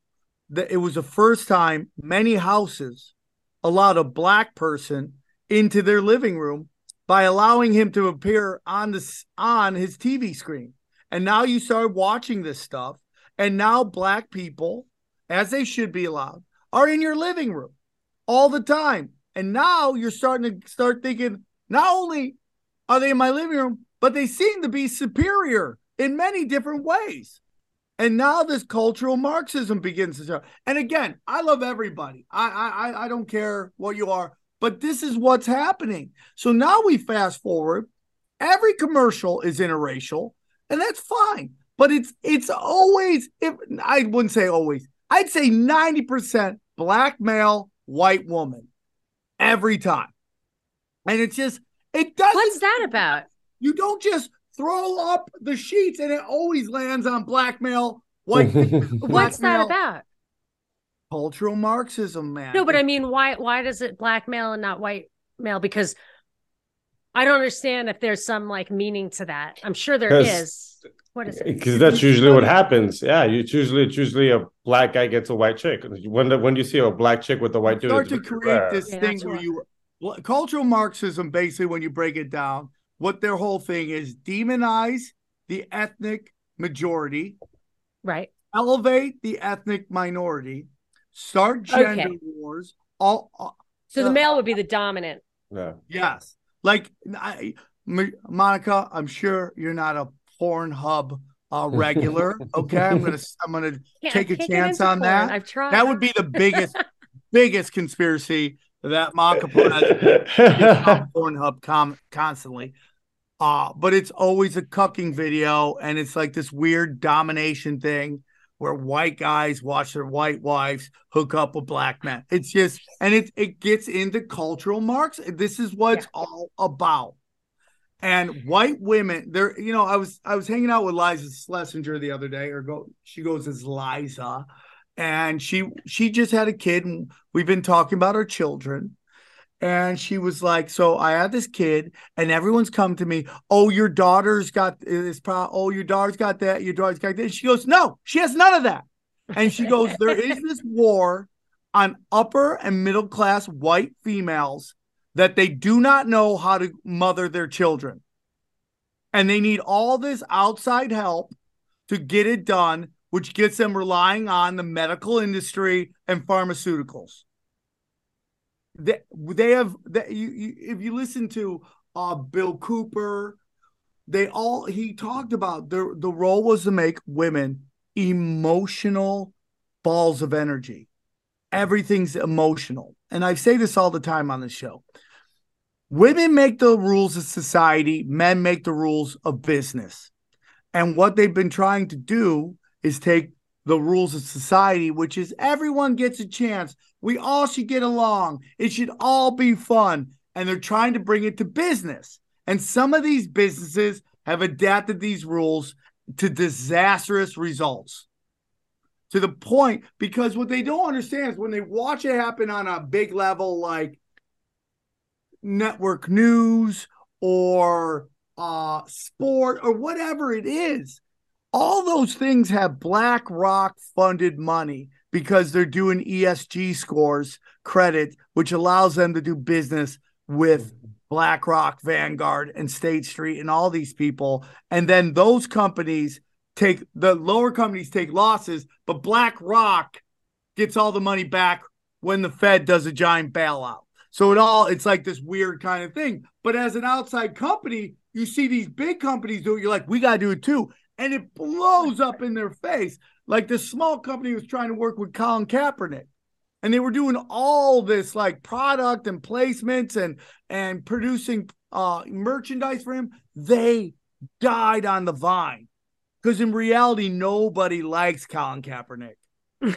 that it was the first time many houses allowed a black person into their living room by allowing him to appear on this on his TV screen. And now you start watching this stuff, and now black people, as they should be allowed, are in your living room all the time. And now you're starting to start thinking, not only are they in my living room, but they seem to be superior in many different ways. And now this cultural Marxism begins to start. And again, I love everybody. I I I don't care what you are, but this is what's happening. So now we fast forward. Every commercial is interracial, and that's fine. But it's it's always if I wouldn't say always. I'd say 90% black male, white woman every time. And it's just it doesn't
what's that about
you don't just throw up the sheets and it always lands on black male, white. black
what's that
male.
about
Cultural Marxism, man.
No, but I mean, why why does it black male and not white male? Because I don't understand if there's some like meaning to that. I'm sure there
'Cause-
is. What is it?
Because that's usually what happens. Yeah, you it's usually it's usually a black guy gets a white chick. When the, when you see a black chick with a white dude,
start
it's
to create
rare.
this
Yeah,
thing where
what-
you well, cultural Marxism basically when you break it down, what their whole thing is demonize the ethnic majority,
Right.
elevate the ethnic minority, start gender
Okay.
wars. All, all
So the
Uh,
male would be the dominant.
Yeah.
yes, like I, M- Monica, I'm sure you're not a Pornhub uh, regular. Okay, I'm gonna I'm gonna
Yeah,
take
I
a chance on
porn.
that.
I've tried.
That would be the biggest, biggest conspiracy that Monica Perez gets on Pornhub com- constantly. Uh, but it's always a cucking video, and it's like this weird domination thing where white guys watch their white wives hook up with black men. It's just, and it it gets into cultural marks. This is what it's all about. And white women, there, you know, I was I was hanging out with Liza Shlesinger the other day, or go, she goes as Liza, and she she just had a kid, and we've been talking about her children. And she was like, "So I had this kid, and everyone's come to me. Oh, your daughter's got this problem. Oh, your daughter's got that. Your daughter's got this." She goes, "No, she has none of that." And she goes, "There is this war on upper and middle class white females that they do not know how to mother their children, and they need all this outside help to get it done, which gets them relying on the medical industry and pharmaceuticals." They, they have that you, you if you listen to uh Bill Cooper, they all he talked about the the role was to make women emotional balls of energy. Everything's emotional. And I say this all the time on the show. Women make the rules of society, men make the rules of business. And what they've been trying to do is take the rules of society, which is everyone gets a chance. We all should get along. It should all be fun. And they're trying to bring it to business. And some of these businesses have adapted these rules to disastrous results. To the point, because what they don't understand is when they watch it happen on a big level, like network news or uh, sport or whatever it is, all those things have BlackRock funded money because they're doing ESG scores credit, which allows them to do business with BlackRock, Vanguard, and State Street, and all these people. And then those companies take the lower companies take losses, but BlackRock gets all the money back when the Fed does a giant bailout. So it all it's like this weird kind of thing. But as an outside company, you see these big companies do it. You're like, we gotta do it too, and it blows up in their face. Like this small company was trying to work with Colin Kaepernick. And they were doing all this like product and placements and and producing uh merchandise for him. They died on the vine because in reality nobody likes colin kaepernick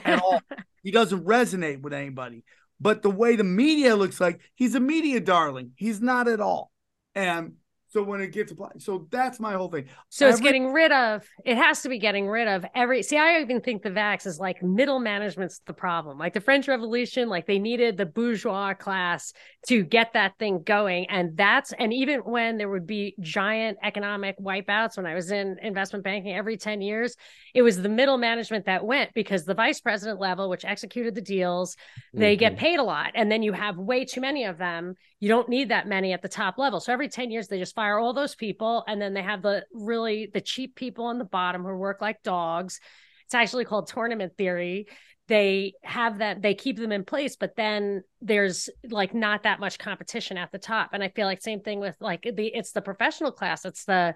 at all. He doesn't resonate with anybody. But the way the media looks like he's a media darling. He's not at all. And so when it gets applied, so that's my whole thing.
So it's getting rid of. It has to be getting rid of every. See, I even think the vax is like middle management's the problem. Like the French Revolution, like they needed the bourgeois class to get that thing going, and that's and even when there would be giant economic wipeouts when I was in investment banking every ten years, it was the middle management that went because the vice president level, which executed the deals, they mm-hmm. get paid a lot, and then you have way too many of them. You don't need that many at the top level. So every ten years they just fire all those people and then they have the really the cheap people on the bottom who work like dogs. It's actually called tournament theory. They have that they keep them in place but then there's like not that much competition at the top. And i feel like same thing with like the it's the professional class. It's the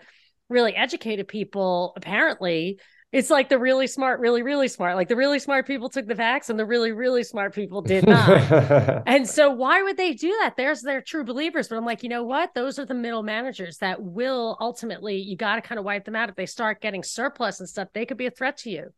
really educated people apparently it's like the really smart, really, really smart. Like the really smart people took the vax and the really, really smart people did not. and so why would they do that? There's their true believers. But I'm like, you know what? Those are the middle managers that will ultimately, you got to kind of wipe them out. If they start getting surplus and stuff, they could be a threat to you.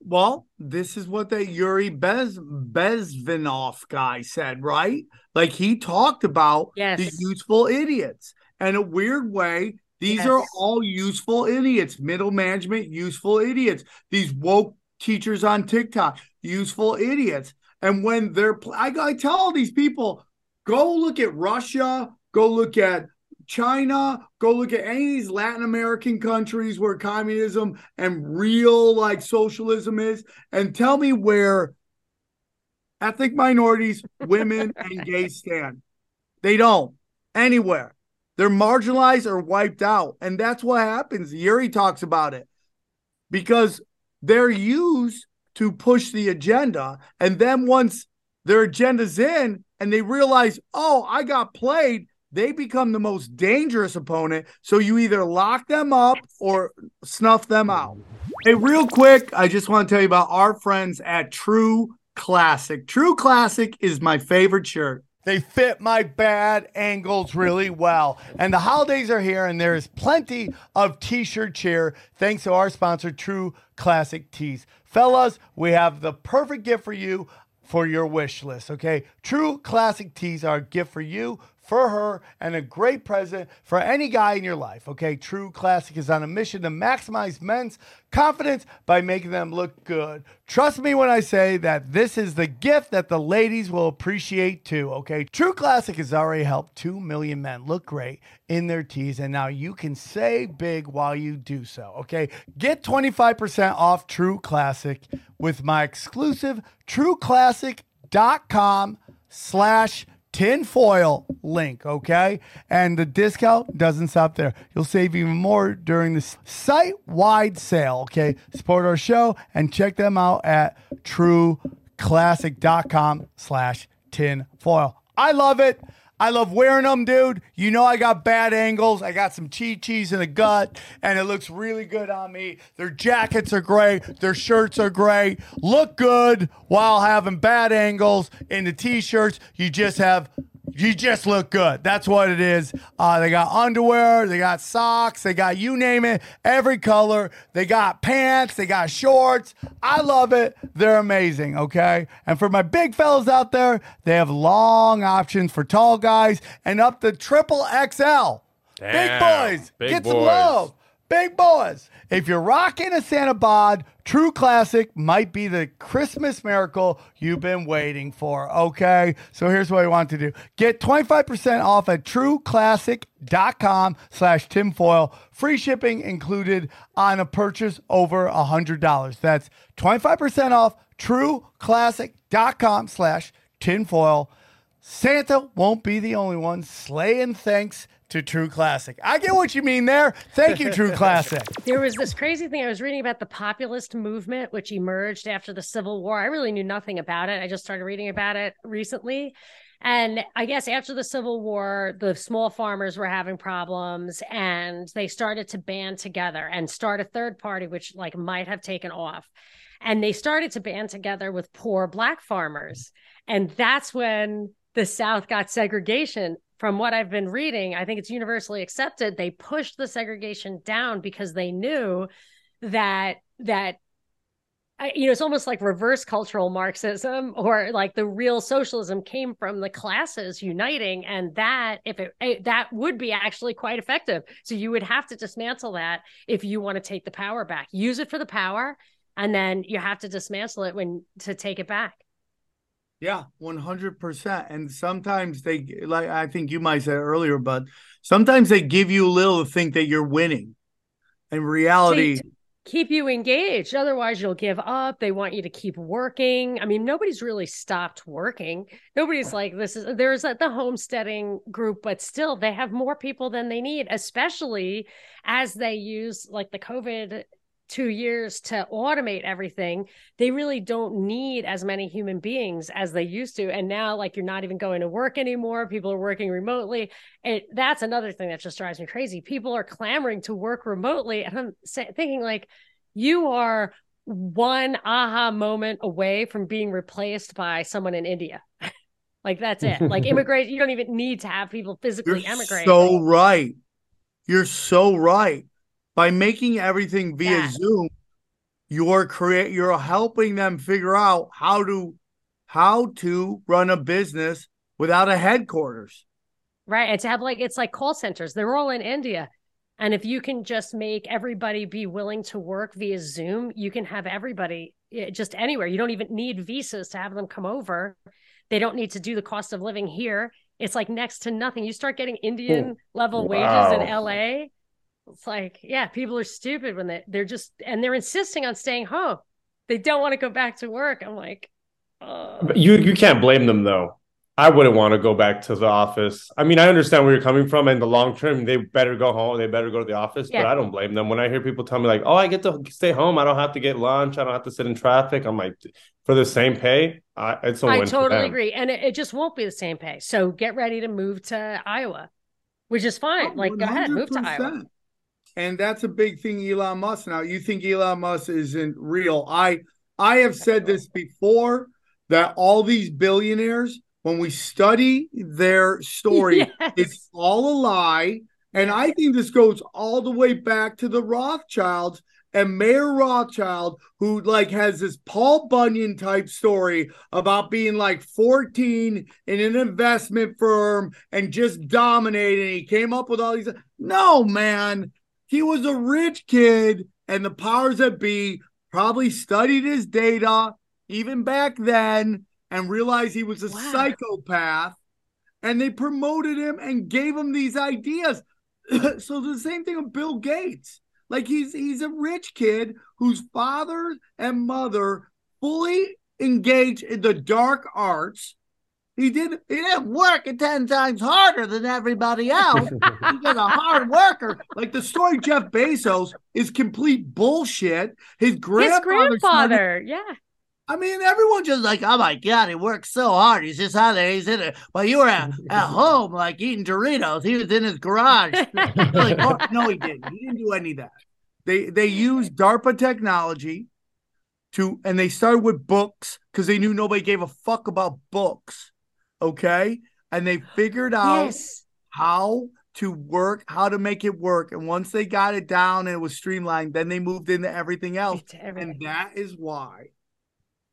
Well, this is what the Yuri Bez Bezmenov guy said, right? Like he talked about
yes.
the useful idiots. And a weird way, these yes. are all useful idiots, middle management, useful idiots. These woke teachers on TikTok, useful idiots. And when they're, I, I tell all these people, go look at Russia, go look at China, go look at any of these Latin American countries where communism and real like socialism is, and tell me where ethnic minorities, women, and gays stand. They don't anywhere. They're marginalized or wiped out. And that's what happens. Yuri talks about it because they're used to push the agenda. And then once their agenda's in and they realize, oh, I got played, they become the most dangerous opponent. So you either lock them up or snuff them out. Hey, real quick, I just want to tell you about our friends at True Classic. True Classic is my favorite shirt.
They fit my bad angles really well. And the holidays are here, and there is plenty of t shirt cheer thanks to our sponsor, True Classic Tees. Fellas, we have the perfect gift for you for your wish list, okay? True Classic Tees are a gift for you for her and a great present for any guy in your life. Okay, True Classic is on a mission to maximize men's confidence by making them look good. Trust me when I say that this is the gift that the ladies will appreciate too. Okay, True Classic has already helped 2 million men look great in their tees, and now you can say big while you do so. Okay, get 25% off True Classic with my exclusive trueclassic.com slash tinfoil link, okay? And the discount doesn't stop there. You'll save even more during the site wide sale, okay? Support our show and check them out at trueclassic.com slash tinfoil. I love it. I love wearing them, dude. You know I got bad angles. I got some chis in the gut, and it looks really good on me. Their jackets are great. Their shirts are great. Look good while having bad angles in the t-shirts. You just have you just look good. That's what it is. Uh, they got underwear, they got socks, they got you name it, every color. They got pants, they got shorts. I love it. They're amazing, okay? And for my big fellas out there, they have long options for tall guys and up to triple XL. big boys,
big
get some love. Big boys. If you're rocking a Santa Bod, True Classic might be the Christmas miracle you've been waiting for. Okay. So here's what I want to do. Get 25% off at trueclassic.com slash tinfoil. Free shipping included on a purchase over a $100. That's 25% off trueclassic.com slash tinfoil. Santa won't be the only one slaying thanks to True Classic. I get what you mean there. Thank you, True Classic.
There was this crazy thing I was reading about the populist movement, which emerged after the Civil War. I really knew nothing about it. I just started reading about it recently. And I guess after the Civil War, the small farmers were having problems and they started to band together and start a third party, which like might have taken off. And they started to band together with poor black farmers. And that's when the South got segregation. From what I've been reading, I think it's universally accepted. They pushed the segregation down because they knew that that you know it's almost like reverse cultural marxism or like the real socialism came from the classes uniting and that if it eh, that would be actually quite effective so you would have to dismantle that if you want to take the power back use it for the power and then you have to dismantle it when to take it back
Yeah, one hundred percent. And sometimes they like I think you might say earlier, but sometimes they give you a little to think that you're winning. In reality,
to keep you engaged. Otherwise you'll give up. They want you to keep working. I mean nobody's really stopped working. Nobody's like this is there's a, the homesteading group but still they have more people than they need especially as they use like the covid two years to automate everything they really don't need as many human beings as they used to. And now like you're not even going to work anymore. People are working remotely. And that's another thing that just drives me crazy. People are clamoring to work remotely. And i'm thinking like you are one aha moment away from being replaced by someone in india. Like that's it. Like immigration, you don't even need to have people physically
you're
emigrate.
so right. You're so right. By making everything via
Yeah.
Zoom, you're create you're helping them figure out how to how to run a business without a headquarters.
Right. And to have like, it's like call centers, they're all in India. And if you can just make everybody be willing to work via Zoom, you can have everybody just anywhere. You don't even need visas to have them come over. They don't need to do the cost of living here. It's like next to nothing. You start getting Indian oh, level wages in LA. It's like, yeah, people are stupid when they, they're just, and they're insisting on staying home. They don't want to go back to work. I'm like, oh.
But you you can't blame them though. I wouldn't want to go back to the office. I mean, I understand where you're coming from. In the long term, they better go home. They better go to the office. But I don't blame them. When I hear people tell me like, "Oh, I get to stay home. I don't have to get lunch. I don't have to sit in traffic." I'm like, for the same pay, I, it's a
I
win for
totally
them.
agree. And it, it just won't be the same pay. So get ready to move to Iowa, which is fine.
Oh,
like, go ahead, and move to Iowa.
100%. And that's a big thing, Elon Musk. Now, you think Elon Musk isn't real? I I have said this before that all these billionaires, when we study their story,
Yes.
it's all a lie. And I think this goes all the way back to the Rothschilds and Mayer Rothschild, who like has this Paul Bunyan type story about being like 14 in an investment firm and just dominating. He came up with all these. No, man, he was a rich kid, and the powers that be probably studied his data even back then and realized he was a
Wow.
psychopath. And they promoted him and gave him these ideas. so the same thing with Bill Gates. Like he's he's a rich kid whose father and mother fully engaged in the dark arts. He did he didn't work 10 times harder than everybody else. He's a hard worker. Like the story Jeff Bezos is complete bullshit. His
His
grandfather started-
grandfather, yeah.
I mean, everyone's just like, oh my god, he works so hard. He's just out there. He's in it. But you were at, at home, like eating Doritos. He was in his garage. like, oh, no, he didn't. He didn't do any of that. They they used DARPA technology to, and they started with books because they knew nobody gave a fuck about books. Okay, and they figured out
Yes.
how to work, how to make it work. And once they got it down and it was streamlined, then they moved into everything else.
Everything.
And that is why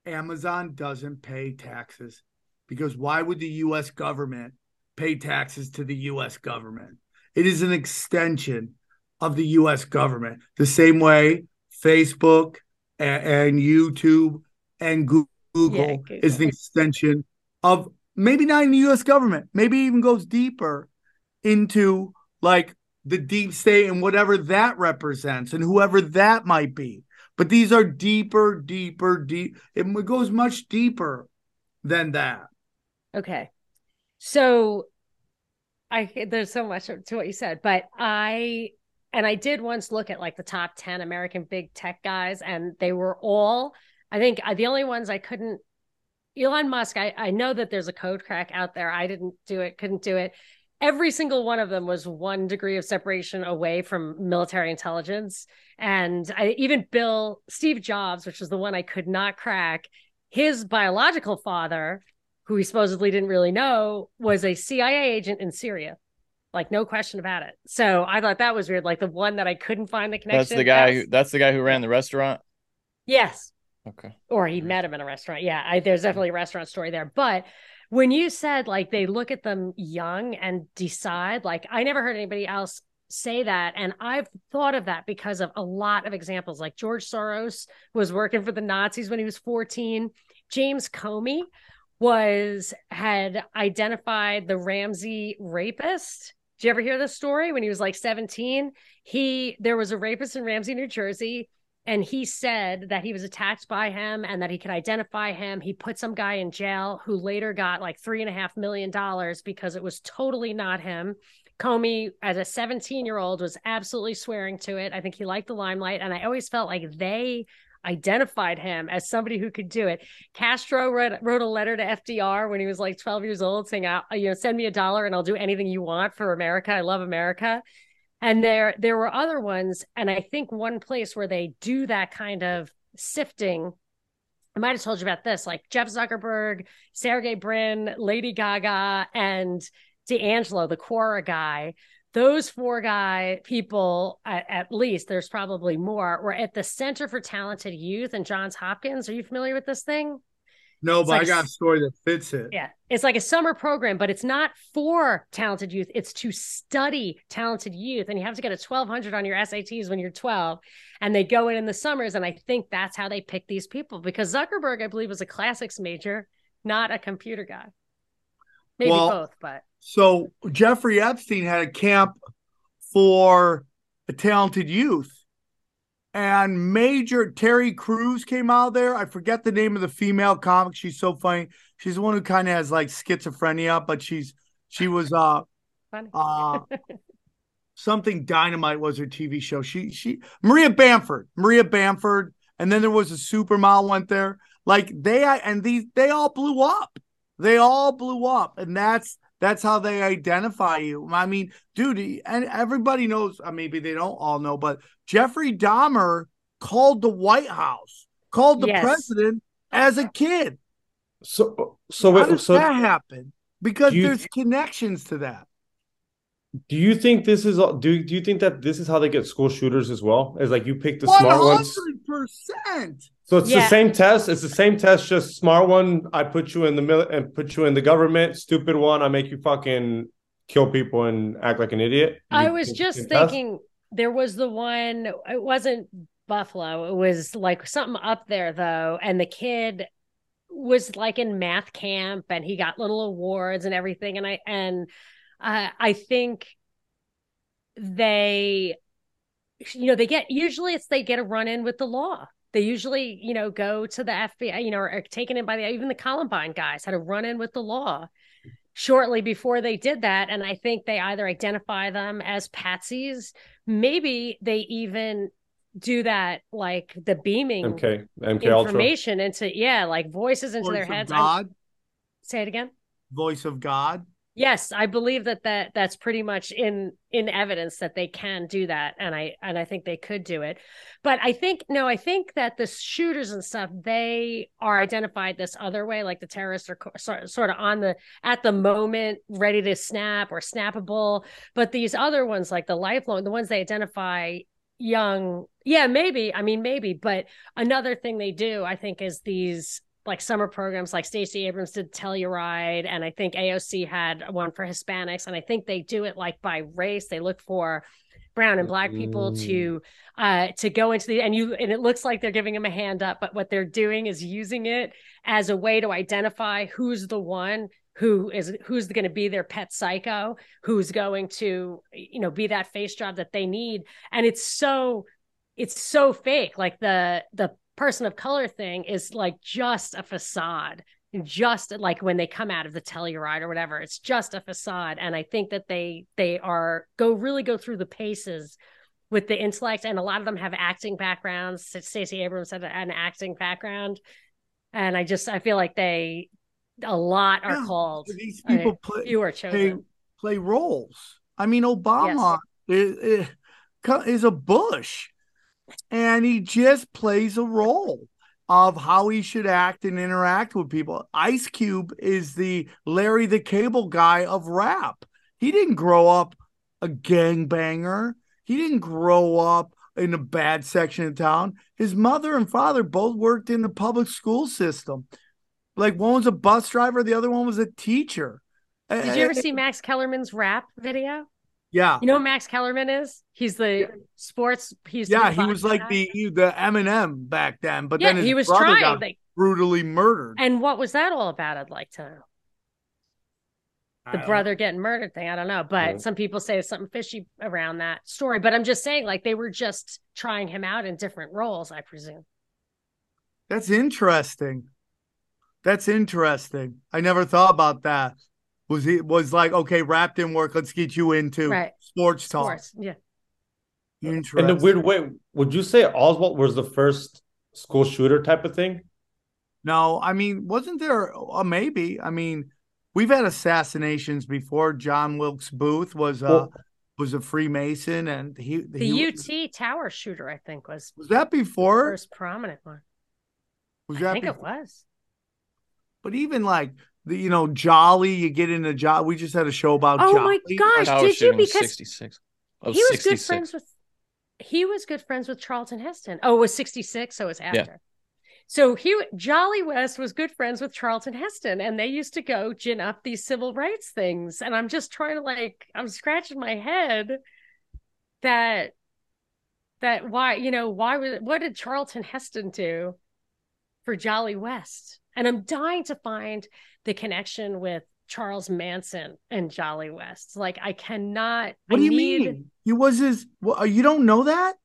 Amazon doesn't pay taxes. Because why would the US government pay taxes to the US government? It is an extension of the US government, the same way Facebook and, and YouTube and Goo- Google
Google.
is the extension of maybe not in the US government, maybe even goes deeper into like the deep state and whatever that represents and whoever that might be. But these are deeper, deeper, deep. It goes much deeper than that.
Okay. So I there's so much to what you said, but I and I did once look at like the top 10 American big tech guys and they were all I think uh, the only ones I couldn't Elon Musk, I, I know that there's a code crack out there. I didn't do it, couldn't do it. Every single one of them was one degree of separation away from military intelligence. And I even Bill, Steve Jobs, which was the one I could not crack, his biological father, who he supposedly didn't really know, was a CIA agent in Syria. Like no question about it. So I thought that was weird. Like the one that I couldn't find the connection.
That's the guy. Who, that's the guy who ran the restaurant.
yes,
Okay.
or he met him in a restaurant. Yeah, I, there's definitely a restaurant story there. But when you said like they look at them young and decide, like I never heard anybody else say that. And I've thought of that because of a lot of examples. Like George Soros was working for the Nazis when he was 14. James Comey was had identified the Ramsey rapist. Did you ever hear this story when he was like 17? He there was a rapist in Ramsey, New Jersey and he said that he was attacked by him and that he could identify him. He put some guy in jail who later got like three and a half million dollars because it was totally not him. Comey, as a 17 year old, was absolutely swearing to it. I think he liked the limelight. And I always felt like they identified him as somebody who could do it. Castro wrote, wrote a letter to FDR when he was like 12 years old saying, "I- you know, send me a dollar and I'll do anything you want for America. I love America and there there were other ones and i think one place where they do that kind of sifting i might have told you about this like jeff zuckerberg sergey brin lady gaga and d'angelo the quora guy. Those four guy people at, at least there's probably more were at the center for talented youth and johns hopkins. Are you familiar with this thing
No,
It's
but I got a story that fits it.
yeah. It's like a summer program, but it's not for talented youth. It's to study talented youth. And you have to get a 1200 on your SATs when you're 12. And they go in in the summers. And I think that's how they pick these people because Zuckerberg, I believe, was a classics major, not a computer guy. Maybe
Well,
both, but
So Jeffrey Epstein had a camp for talented youth. And Major Terry Crews came out there. I forget the name of the female comic. She's so funny. She's the one who kind of has like schizophrenia, but she's she was uh uh something dynamite was her TV show. She she Maria Bamford, Maria Bamford, and then there was a supermodel went there. Like they and these they all blew up. They all blew up, and that's that's how they identify you. I mean, dude, and everybody knows. Maybe they don't all know, but Jeffrey Dahmer called the White House, called the
Yes.
president as a kid.
So, so
How does
so
that happen? Because
you-
there's connections to that.
do you think this is all? Do do you think that this is how they get school shooters as well? Is like you pick the
One
smart ones.
hundred percent.
So it's
Yeah.
the same test. It's the same test, just smart one. I put you in the mil- and put you in the government. Stupid one. I make you fucking kill people and act like an idiot.
I was just
thinking. test?
There was the one, it wasn't Buffalo. It was like something up there though. And the kid was like in math camp and he got little awards and everything. And I, and uh, I think they, you know, they get, usually it's they get a run in with the law. They usually, you know, go to the FBI, you know, or, are taken in by the, even the Columbine guys had a run in with the law shortly before they did that. And I think they either identify them as patsies, maybe they even do that like the beaming
MK, MK Ultra.
information into yeah, like voices into
Voice
their
of
heads. I'm-
God,
say it again.
voice of God.
Yes, I believe that that that's pretty much in in evidence that they can do that, and I and I think they could do it. But I think no, I think that the shooters and stuff they are identified this other way, like the terrorists are co- sort sort of on the at the moment ready to snap or snappable. But these other ones, like the lifelong, the ones they identify young, yeah, maybe. I mean, maybe. But another thing they do, I think, is these like summer programs like Stacey Abrams did Telluride and I think AOC had one for Hispanics and I think they do it like by race. They look for brown and black people to uh to go into the and you and it looks like they're giving them a hand up but what they're doing is using it as a way to identify who's the one who is who's going to be their pet psycho who's going to you know be that face job that they need. And it's so it's so fake. Like the the person of color thing is like just a facade. Just like when they come out of the telluride or whatever it's just a facade. And i think that they they are go really go through the paces with the intellect. And a lot of them have acting backgrounds. Stacey abrams had an acting background. And i just i feel like they a lot are
Yeah,
called.
These people play
few are
play,
chosen
play roles. I mean, Obama is, is is a Bush, and he just plays a role of how he should act and interact with people. Ice Cube is the Larry the Cable Guy of rap. He didn't grow up a gangbanger. He didn't grow up in a bad section of town. His mother and father both worked in the public school system. Like one was a bus driver, the other one was a teacher.
did you ever see max kellerman's rap video
Yeah.
you know who max kellerman is he's the sports he's
Yeah, he was like the the Eminem back then, but
Yeah,
then
he was
brother
trying, like-
brutally murdered.
and what was that all about i'd like to know the brother getting murdered thing. I don't know, but
Yeah.
some people say there's something fishy around that story. But I'm just saying, like they were just trying him out in different roles, I presume.
That's interesting. That's interesting. I never thought about that. Was he was like, okay, rap didn't work. Let's get you into
Right.
sports talk.
Sports, yeah.
Interesting.
In a weird way, would you say Oswald was the first school shooter type of thing?
No, I mean, wasn't there a maybe? I mean, we've had assassinations before. John Wilkes Booth was uh
Well-
was a Freemason, and he
The
he,
UT tower shooter, I think, was
was that
the
before.
first prominent one.
Was
I
that
think it
before?
was.
But even like the you know Jolly, you get into Jolly. We just had a show about.
Oh
Jolly.
my gosh,
Tower
did you? Because
66. Oh,
he was good friends with he was good friends with Charlton Heston. Oh, it was 66, so it was after. So he Jolly West was good friends with Charlton Heston, and they used to go gin up these civil rights things. And I'm just trying to like I'm scratching my head that that why you know why was what did Charlton Heston do for Jolly West? And I'm dying to find the connection with Charles Manson and Jolly West. Like I cannot.
What do you
need-
mean? He was his. Well, uh, you don't know that?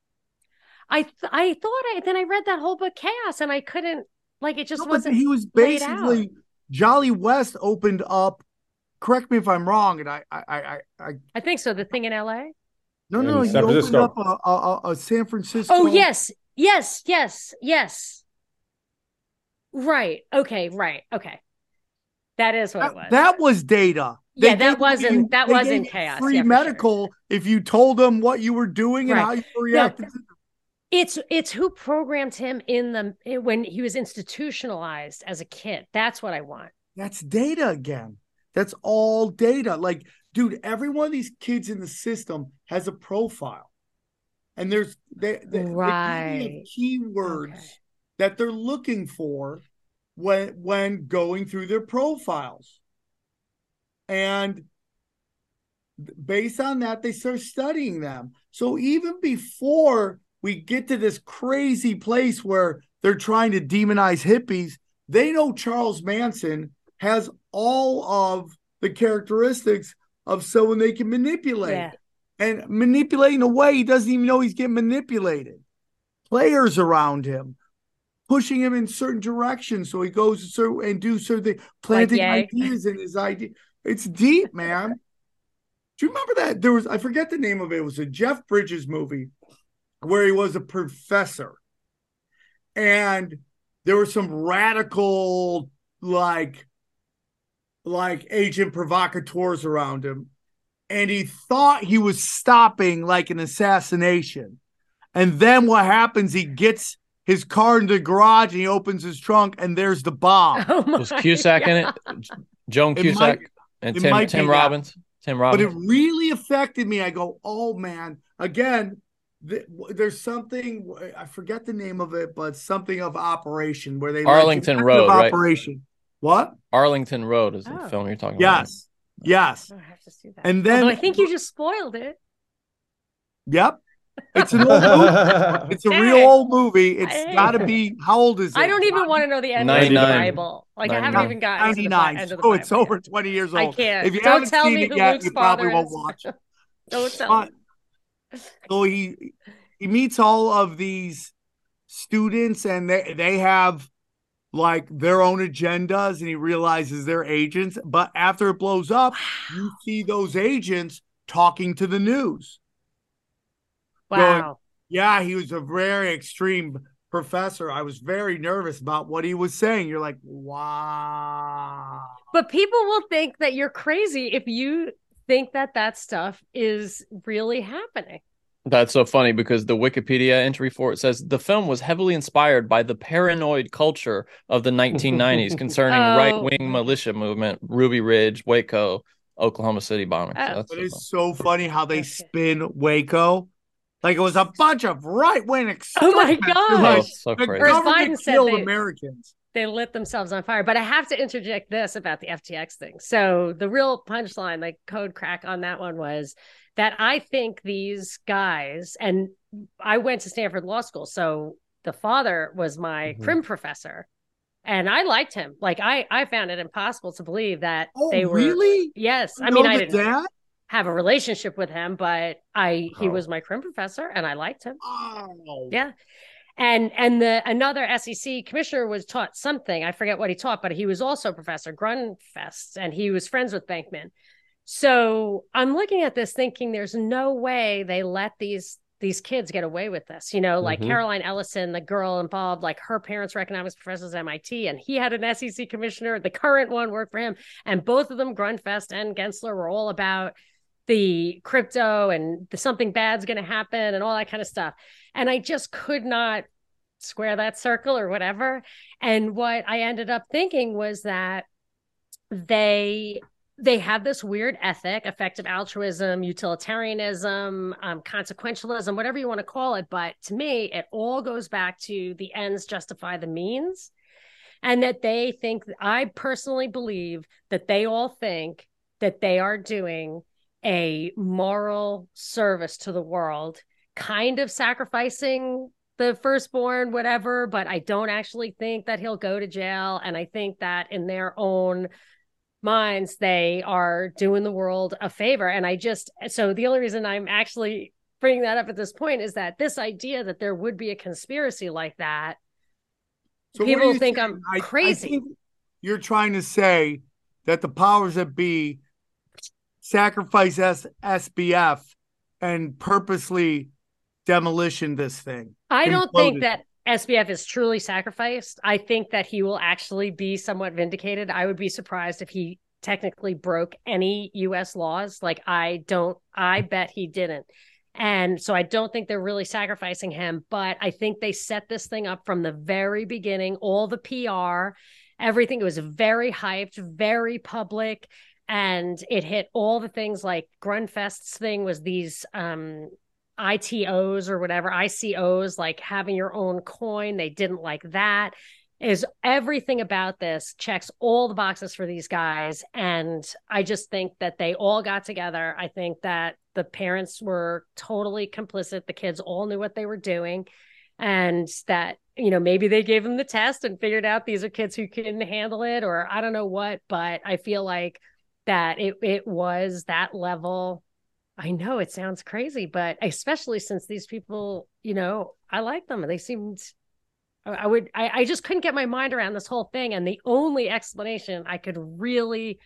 I th- I thought I then I read that whole book Chaos and I couldn't like it just
No, but
wasn't
he was basically Jolly West opened up. Correct me if I'm wrong, and I, I, I, I
I think so. The thing in L.A.
no,
In
no, he
San
opened
Francisco.
up a, a, a- a San Francisco.
Oh yes, yes, yes, yes. Right. Okay. Right. Okay. That is what it was.
that, that was data.
Yeah, that wasn't-
you-
that wasn't chaos.
Free
Yeah, for sure.
medical if you told them what you were doing and how you reacted. to
it's it's who programmed him in the eh, when he was institutionalized as a kid. That's what I want.
That's data again. That's all data. Like, dude, every one of these kids in the system has a profile. And there's they, they, they
Right.
keywords
Okay.
that they're looking for when when going through their profiles. And based on that, they start studying them. So even before we get to this crazy place where they're trying to demonize hippies, they know Charles Manson has all of the characteristics of someone they can manipulate.
Yeah.
And manipulate in a way he doesn't even know he's getting manipulated. Players around him, pushing him in certain directions so he goes so and do certain things, planting
Ye.
ideas in his idea. It's deep, man. Do you remember that? There was I forget the name of it. It was a Jeff Bridges movie where he was a professor. And there were some radical, like, like agent provocateurs around him. And he thought he was stopping like an assassination. And then what happens? He gets his car into the garage and he opens his trunk and there's the bomb.
Oh my
Was Cusack in it? Joan
It
Cusack
might-
and
it
Tim
might
Tim
be that.
Robbins.
But it really affected me. I go, oh man, again, th- there's something I forget the name of it, but something of Operation where they like,
Arlington
detective
Road, right?
Operation. What?
Arlington Road is the
Oh.
film you're talking about.
Yes, yes, oh,
I have to see that.
and then
Although I think you just spoiled it.
Yep, it's an old movie. It's a real old movie. It's
Dang.
got to be. How old is it?
I don't even want to know the end of the
99.
Bible. Like I haven't even gotten to the
99.
end of the
So it's over
yet.
20 years old.
I can't.
If you
Don't
haven't
tell
seen
me
it
who
yet,
Luke's
you probably won't watch it.
Don't tell
But
me.
so he he meets all of these students and they they have like their own agendas and he realizes they're agents but after it blows up you see those agents talking to the news
Wow.
yeah he was a very extreme professor i was very nervous about what he was saying you're like wow
But people will think that you're crazy if you think that that stuff is really happening.
That's so funny because the Wikipedia entry for it says the film was heavily inspired by the paranoid culture of the 1990s concerning
Oh.
right wing militia movement, Ruby Ridge, Waco, Oklahoma City bombings.
Oh.
That's
but
so
it's so funny how they spin waco like it was a bunch of right-wing extremists.
Oh my
extremists.
God.
Like,
Oh, so
the
crazy.
Government
Biden
killed
they-
americans
They lit themselves on fire. But I have to interject this about the FTX thing. So the real punchline, like code crack on that one was that I think these guys, and I went to Stanford Law School. So the father was my
Mhm.
crim professor. And I liked him. Like I, I found it impossible to believe that
oh
they were
really
Yes. I mean, I didn't
dad?
Have a relationship with him, but I he
Oh.
was my crim professor and I liked him.
Oh.
Yeah. And and the another SEC commissioner was taught something. I forget what he taught, but he was also Professor Grundfest and he was friends with Bankman. So I'm looking at this thinking there's no way they let these these kids get away with this. You know, like
Mhm.
Caroline Ellison, the girl involved, like her parents were economics professors at MIT, and he had an SEC commissioner. The current one worked for him, and both of them, Grundfest and Gensler, were all about the crypto and the something bad's going to happen and all that kind of stuff. And I just could not square that circle or whatever. And what I ended up thinking was that they they have this weird ethic, effective altruism, utilitarianism, um, consequentialism, whatever you want to call it. But to me, it all goes back to the ends justify the means. And that they think, I personally believe that they all think that they are doing a moral service to the world, kind of sacrificing the firstborn, whatever. But I don't actually think that he'll go to jail. And I think that in their own minds, they are doing the world a favor. And I just, so the only reason I'm actually bringing that up at this point is that this idea that there would be a conspiracy like that,
so
people think
saying?
I'm crazy.
think you're trying to say that the powers that be sacrifice S- SBF and purposely demolition this thing.
I don't think that SBF is truly sacrificed. I think that he will actually be somewhat vindicated. I would be surprised if he technically broke any US laws. Like I don't I bet he didn't. And so I don't think they're really sacrificing him, but I think they set this thing up from the very beginning, all the PR, everything it was very hyped, very public and it hit all the things like Grundfest's thing was these um ITOs or whatever, ICOs, like having your own coin. They didn't like that. Is everything about this checks all the boxes for these guys. And I just think that they all got together. I think that the parents were totally complicit. The kids all knew what they were doing. And that, you know, maybe they gave them the test and figured out these are kids who can handle it, or I don't know what, but I feel like that it it was that level I know it sounds crazy, but especially since these people, you know, I like them. They seemed, I would, I, I just couldn't get my mind around this whole thing. And the only explanation I could really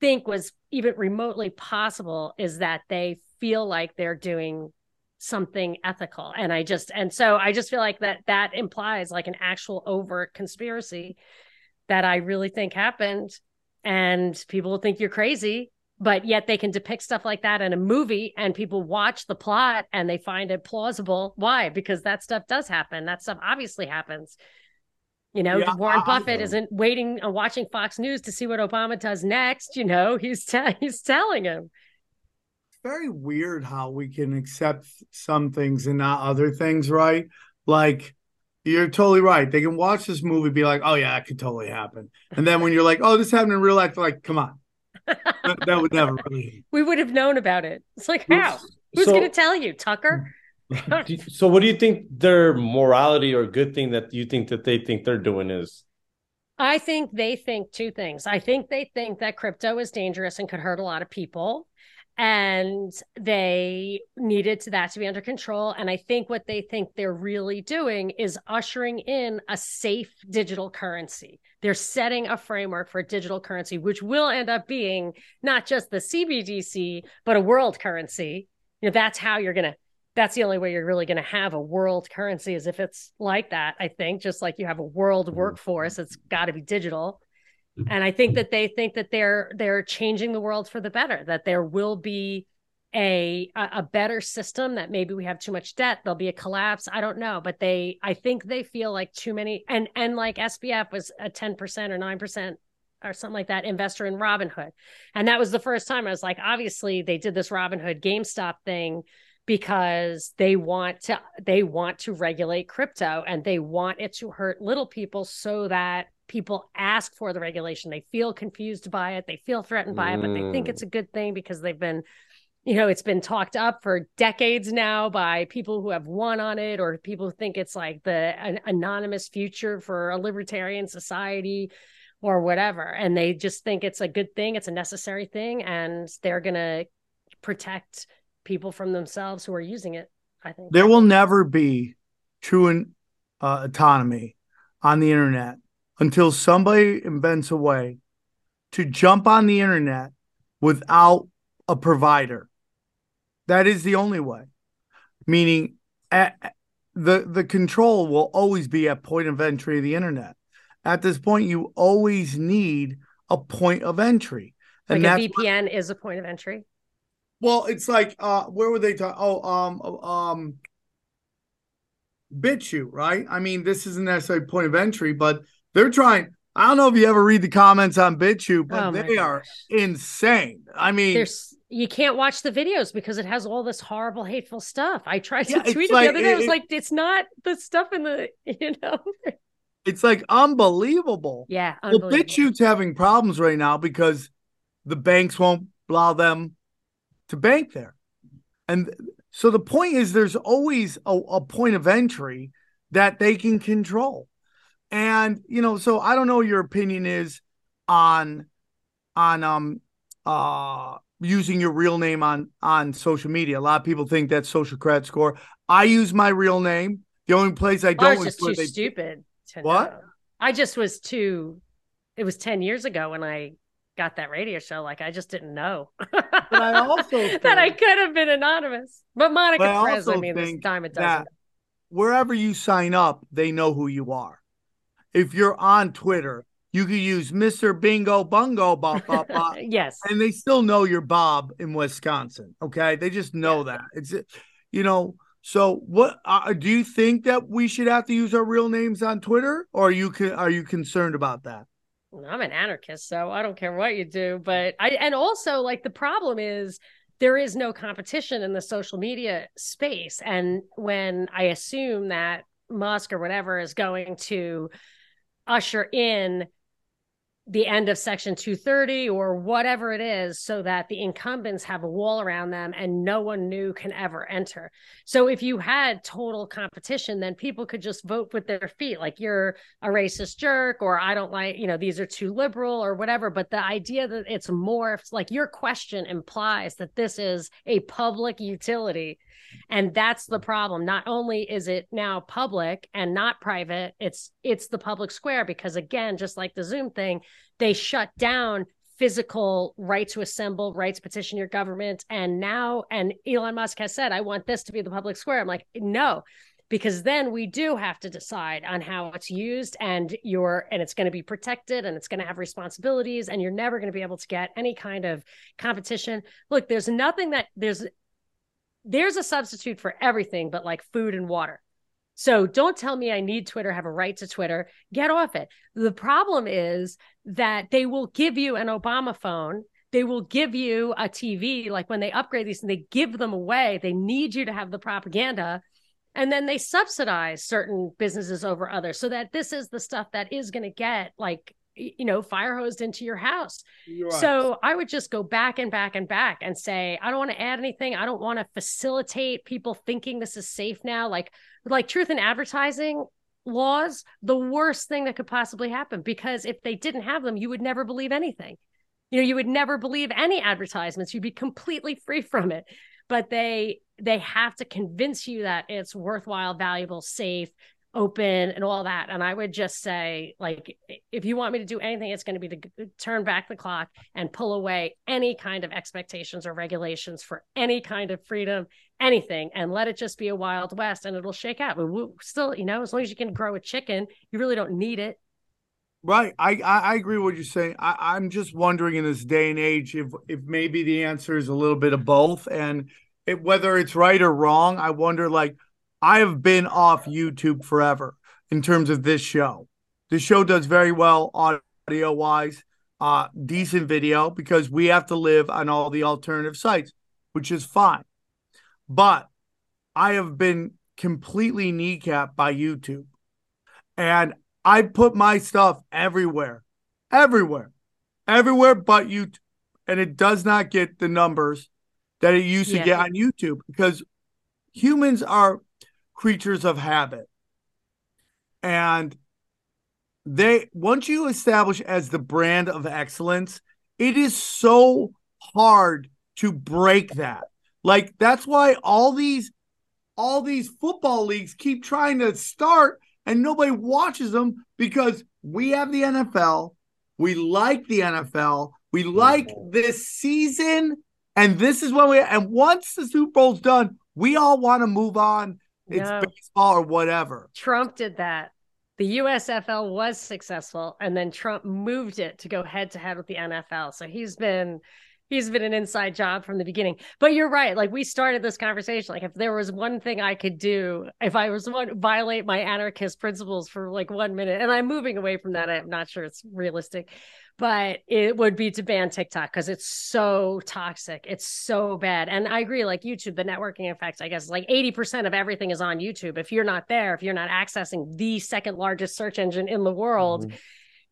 think was even remotely possible is that they feel like they're doing something ethical and i just and so i just feel like that that implies like an actual overt conspiracy that i really think happened and people will think you're crazy but yet they can depict stuff like that in a movie and people watch the plot and they find it plausible. Why? Because that stuff does happen. That stuff obviously happens. You know
Yeah,
warren
I-
buffett isn't waiting and watching fox news to see what obama does next you know? He's he's telling him.
It's very weird how we can accept some things and not other things, right? Like you're totally right. They can watch this movie, be like, "Oh yeah, that could totally happen," and then when you're like, "Oh, this happened in real life," they're like, "Come on, that, that would never really."
we would have known about it it's like how who's
So-
going to tell you tucker
you- so what do you think their morality or good thing that you think that they think they're doing is?
I think they think two things. I think they think that crypto is dangerous and could hurt a lot of people. And they needed to, that to be under control. And I think what they think they're really doing is ushering in a safe digital currency. They're setting a framework for a digital currency, which will end up being not just the CBDC, but a world currency. You know, that's how you're going to that's the only way you're really going to have a world currency is if it's like that i think just like you have a world mm-hmm. workforce it's got to be digital and i think that they think that they're they're changing the world for the better that there will be a a better system that maybe we have too much debt there'll be a collapse i don't know. But they i think they feel like too many and and like sbf was a 10% or 9% or something like that investor in robinhood. And that was the first time i was like obviously they did this robinhood gamestop thing because they want to they want to regulate crypto and they want it to hurt little people so that people ask for the regulation. They feel confused by it. They feel threatened by it but they think
Mm.
it's a good thing because they've been you know it's been talked up for decades now by people who have won on it or people who think it's like the an anonymous future for a libertarian society or whatever. And they just think it's a good thing it's a necessary thing and they're going to protect people from themselves who are using it i think.
There will never be true uh, autonomy on the internet until somebody invents a way to jump on the internet without a provider. That is the only way. Meaning, at, the the control will always be at point of entry of the internet. At this point, you always need a point of entry,
like
and
a
that's
vpn is a point of entry
well, it's like uh where were they talking? Oh, um um BitChute, right? I mean, this isn't necessarily point of entry, but they're trying. I don't know if you ever read the comments on BitChute, but
Oh
they are insane. I mean,
there's you can't watch the videos because it has all this horrible hateful stuff i tried to
Yeah,
tweet it
like-
the other day i was
it-
like it's not the stuff in the you know
it's like unbelievable.
yeah
Well,
unbelievable.
BitChute's having problems right now because the banks won't allow them to bank there. And so the point is there's always a, a point of entry that they can control. And you know, so I don't know what your opinion is on on um uh using your real name on on social media. A lot of people think that's social credit score. I use my real name. The only place I don't
was
is
too
they-
stupid to
What?
know. i just was too it was 10 years ago when i got that radio show like i just didn't know
But I also
that i could have been anonymous but monica
But I
Perez, i mean this
think
dime a dozen
wherever you sign up, they know who you are. If you're on Twitter, you could use Mr. Bingo Bungo ba, ba, ba,
yes
and they still know you're Bob in Wisconsin. Okay, they just know that. It's you know. So what uh, do you think that we should have to use our real names on Twitter, or are you con- are you concerned about that?
I'm an anarchist, so I don't care what you do. But I, and also, like, the problem is there is no competition in the social media space. And when I assume that Musk or whatever is going to usher in the end of section 230 or whatever it is so that the incumbents have a wall around them and no one new can ever enter. So if you had total competition then people could just vote with their feet like you're a racist jerk or i don't like you know these are too liberal or whatever. But the idea that it's morphed like your question implies that this is a public utility and that's the problem not only is it now public and not private it's it's the public square because again just like the zoom thing they shut down physical right to assemble, right to petition your government. And now, and Elon Musk has said, I want this to be the public square. I'm like, no, because then we do have to decide on how it's used and you're and it's going to be protected and it's going to have responsibilities and you're never going to be able to get any kind of competition look there's nothing that there's there's a substitute for everything but like food and water. So don't tell me i need twitter have a right to twitter. Get off it. The problem is that they will give you an obama phone. They will give you a tv like when they upgrade these and they give them away they need you to have the propaganda. And then they subsidize certain businesses over others so that this is the stuff that is going to get like you know fire hosed into your house. Right. so i would just go back and back and back and say i don't want to add anything. I don't want to facilitate people thinking this is safe now. Like like truth in advertising laws the worst thing that could possibly happen because if they didn't have them you would never believe anything. You know you would never believe any advertisements. You'd be completely free from it. But they they have to convince you that it's worthwhile, valuable, safe, open, and all that. And I would just say, like, if you want me to do anything, it's going to be to uh, turn back the clock and pull away any kind of expectations or regulations for any kind of freedom, anything, and let it just be a wild west, and it'll shake out. But still, you know, as long as you can grow a chicken, you really don't need it.
Right, I, I, I agree with what you're saying. I, I'm just wondering in this day and age if if maybe the answer is a little bit of both, and it, whether it's right or wrong, I wonder like I have been off YouTube forever in terms of this show. The show does very well audio wise, uh, decent video because we have to live on all the alternative sites, which is fine. But I have been completely kneecapped by YouTube. And I put my stuff everywhere, everywhere, everywhere but YouTube. And it does not get the numbers that it used yeah. to get on YouTube because humans are creatures of habit. And they once you establish as the brand of excellence, it is so hard to break that. Like that's why all these all these football leagues keep trying to start and nobody watches them because we have the NFL, we like the NFL, we like mm-hmm. this season and this is when we and once the Super Bowl's done, we all want to move on. It's no. baseball or whatever.
Trump did that. The USFL was successful, and then Trump moved it to go head to head with the NFL. So he's been he's been an inside job from the beginning. But you're right. Like we started this conversation. Like if there was one thing I could do, if I was one violate my anarchist principles for like one minute, and I'm moving away from that. I'm not sure it's realistic but it would be to ban TikTok because it's so toxic. It's so bad. And I agree, like YouTube, the networking effect, I guess, like 80% of everything is on YouTube. If you're not there, if you're not accessing the second largest search engine in the world, mm-hmm.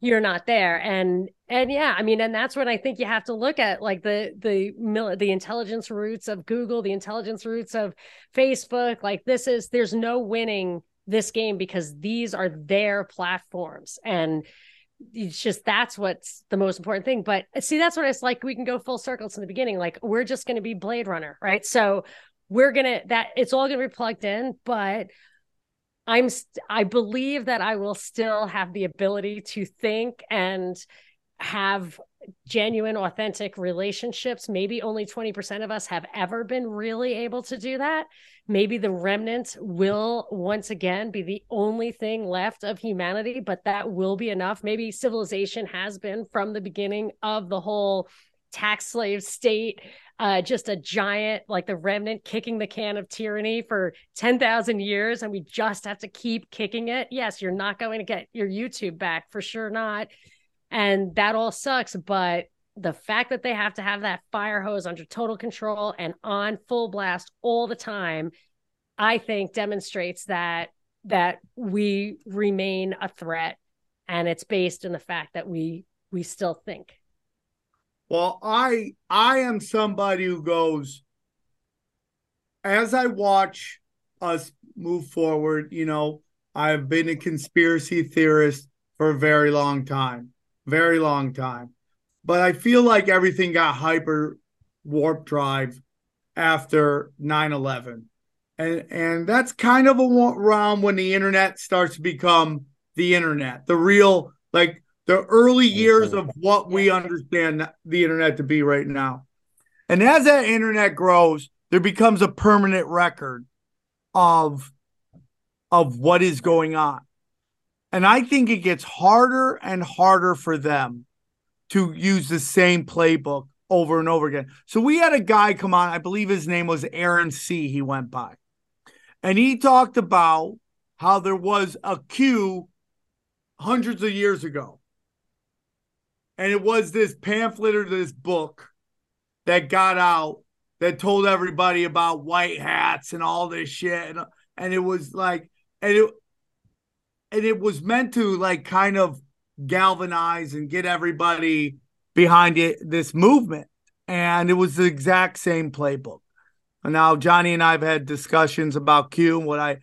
You're not there. And and yeah, I mean, and that's what I think you have to look at, like the the the intelligence roots of Google, the intelligence roots of Facebook. Like this is there's no winning this game because these are their platforms and it's just that's what's the most important thing. But uh, see, that's what it's like. We can go full circles in the beginning. Like we're just going to be Blade Runner, right? So we're gonna that it's all gonna be plugged in, but I'm st- I believe that I will still have the ability to think and have genuine authentic relationships. Maybe only 20% of us have ever been really able to do that. Maybe the remnant will once again be the only thing left of humanity but that will be enough. Maybe civilization has been from the beginning of the whole tax slave state uh, just a giant like the remnant kicking the can of tyranny for 10,000 years and we just have to keep kicking it? Yes you're not going to get your youtube back for sure not. And that all sucks but the fact that they have to have that fire hose under total control and on full blast all the time i think demonstrates that that we remain a threat and it's based in the fact that we we still think
well i i am somebody who goes as i watch us move forward you know i've been a conspiracy theorist for a very long time very long time. But I feel like everything got hyper warp drive after 9-11 and and that's kind of a around when the internet starts to become the internet the real like the early years of what we understand the internet to be right now. And as that internet grows, there becomes a permanent record of of what is going on. And I think it gets harder and harder for them to use the same playbook over and over again. So we had a guy come on, I believe his name was Aaron C. He went by. And he talked about how there was a a Q hundreds of years ago. And it was this pamphlet or this book that got out that told everybody about white hats and all this shit. And, and it was like, and it, and it was meant to like kind of galvanize and get everybody behind it, this movement. And it was the exact same playbook. And now Johnny and I have had discussions about Q and what I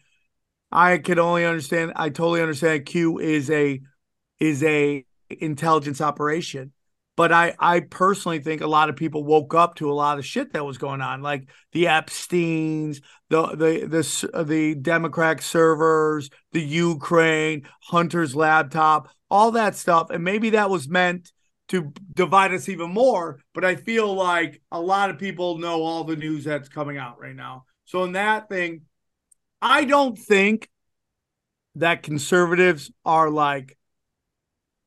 I could only understand I totally understand Q is a is a intelligence operation. But I I personally think a lot of people woke up to a lot of shit that was going on, like the Epstein's, the the the the Democrat servers, the Ukraine, Hunter's laptop, all that stuff, and maybe that was meant to divide us even more. But I feel like a lot of people know all the news that's coming out right now. So in that thing, I don't think that conservatives are like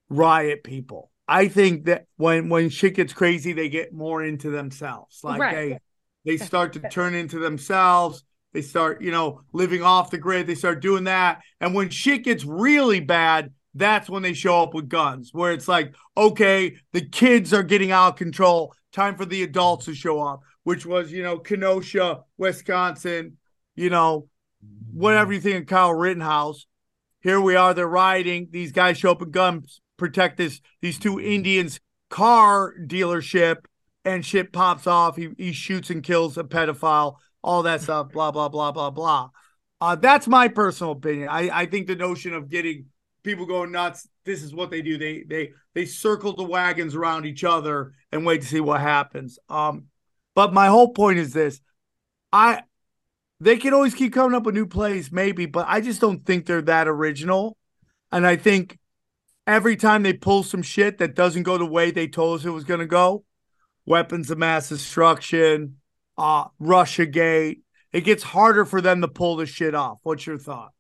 riot people. I think that when when shit gets crazy, they get more into themselves. Like
Right.
they they start to turn into themselves. They start, you know, living off the grid. They start doing that. And when shit gets really bad, that's when they show up with guns, where it's like, okay, the kids are getting out of control. Time for the adults to show up, which was, you know, Kenosha, Wisconsin, you know, whatever you think of Kyle Rittenhouse. Here we are, they're rioting. These guys show up with guns, protect this these two Indians car dealership, and shit pops off. He he shoots and kills a pedophile, all that stuff, blah, blah, blah, blah, blah. Uh, that's my personal opinion. I, I think the notion of getting people going nuts, this is what they do. They they they circle the wagons around each other and wait to see what happens. Um, but my whole point is this. I they can always keep coming up with new plays, maybe, but I just don't think they're that original. And I think every time they pull some shit that doesn't go the way they told us it was going to go, weapons of mass destruction, uh, Russia Gate, it gets harder for them to pull this shit off. What's your thought?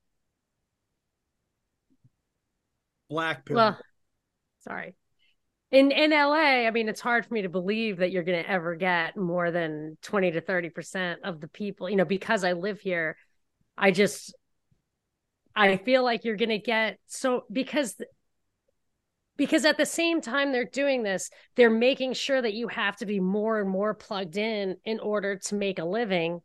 Black pill.
Well, sorry. In in LA, I mean, it's hard for me to believe that you're going to ever get more than 20 to 30% of the people, you know, because I live here. I just I feel like you're going to get so because because at the same time they're doing this, they're making sure that you have to be more and more plugged in in order to make a living.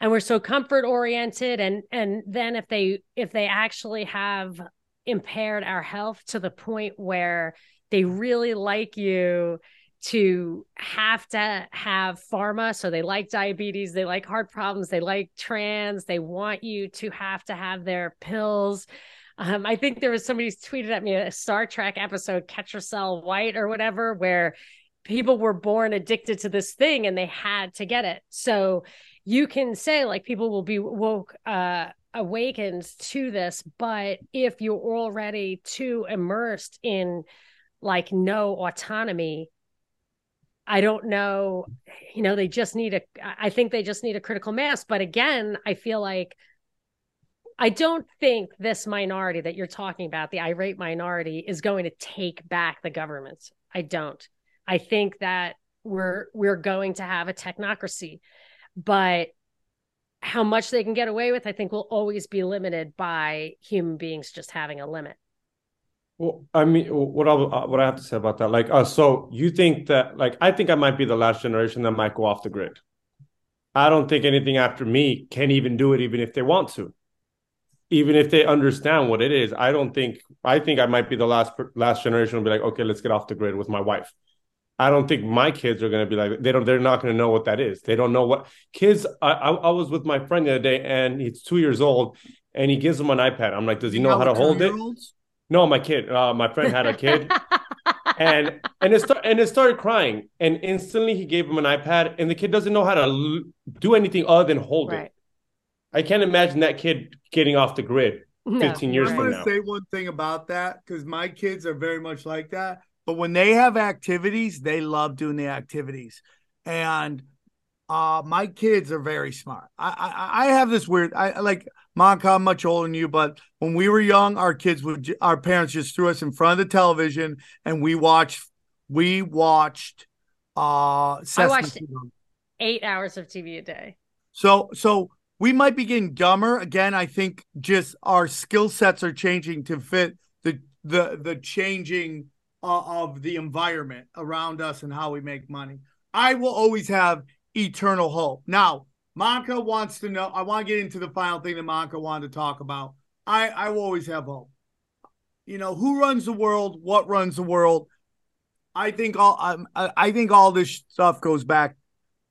And we're so comfort oriented and and then if they if they actually have impaired our health to the point where they really like you to have to have pharma. So they like diabetes, they like heart problems, they like trans, they want you to have to have their pills. Um, I think there was somebody tweeted at me a Star Trek episode, Catch Yourself White or whatever, where people were born addicted to this thing and they had to get it. So you can say like people will be woke uh awakened to this but if you're already too immersed in like no autonomy i don't know you know they just need a i think they just need a critical mass but again i feel like i don't think this minority that you're talking about the irate minority is going to take back the government i don't i think that we're we're going to have a technocracy but how much they can get away with, I think, will always be limited by human beings just having a limit.
Well, I mean, what I what I have to say about that, like, uh, so you think that, like, I think I might be the last generation that might go off the grid. I don't think anything after me can even do it, even if they want to, even if they understand what it is. I don't think. I think I might be the last last generation will be like, okay, let's get off the grid with my wife. I don't think my kids are going to be like they don't. They're not going to know what that is. They don't know what kids. I, I, I was with my friend the other day, and he's two years old, and he gives him an iPad. I'm like, does he know how to hold it? No, my kid. Uh, my friend had a kid, and and it start, and it started crying, and instantly he gave him an iPad, and the kid doesn't know how to l- do anything other than hold
Right.
it. I can't imagine that kid getting off the grid.
No,
15 years
I'm
from
going to
now.
say one thing about that because my kids are very much like that. But when they have activities, they love doing the activities. And uh, my kids are very smart. I, I I have this weird. I like Monica. I'm much older than you, but when we were young, our kids would. Our parents just threw us in front of the television, and we watched. We watched. Uh, Sesame
watched-
Street.
Eight hours of TV a day.
So so we might be getting dumber again. I think just our skill sets are changing to fit the the the changing uh, of the environment around us and how we make money. I will always have eternal hope. Now, Monica wants to know. I want to get into the final thing that Monica wanted to talk about. I I will always have hope. You know who runs the world, what runs the world. I think all um, I, I think all this stuff goes back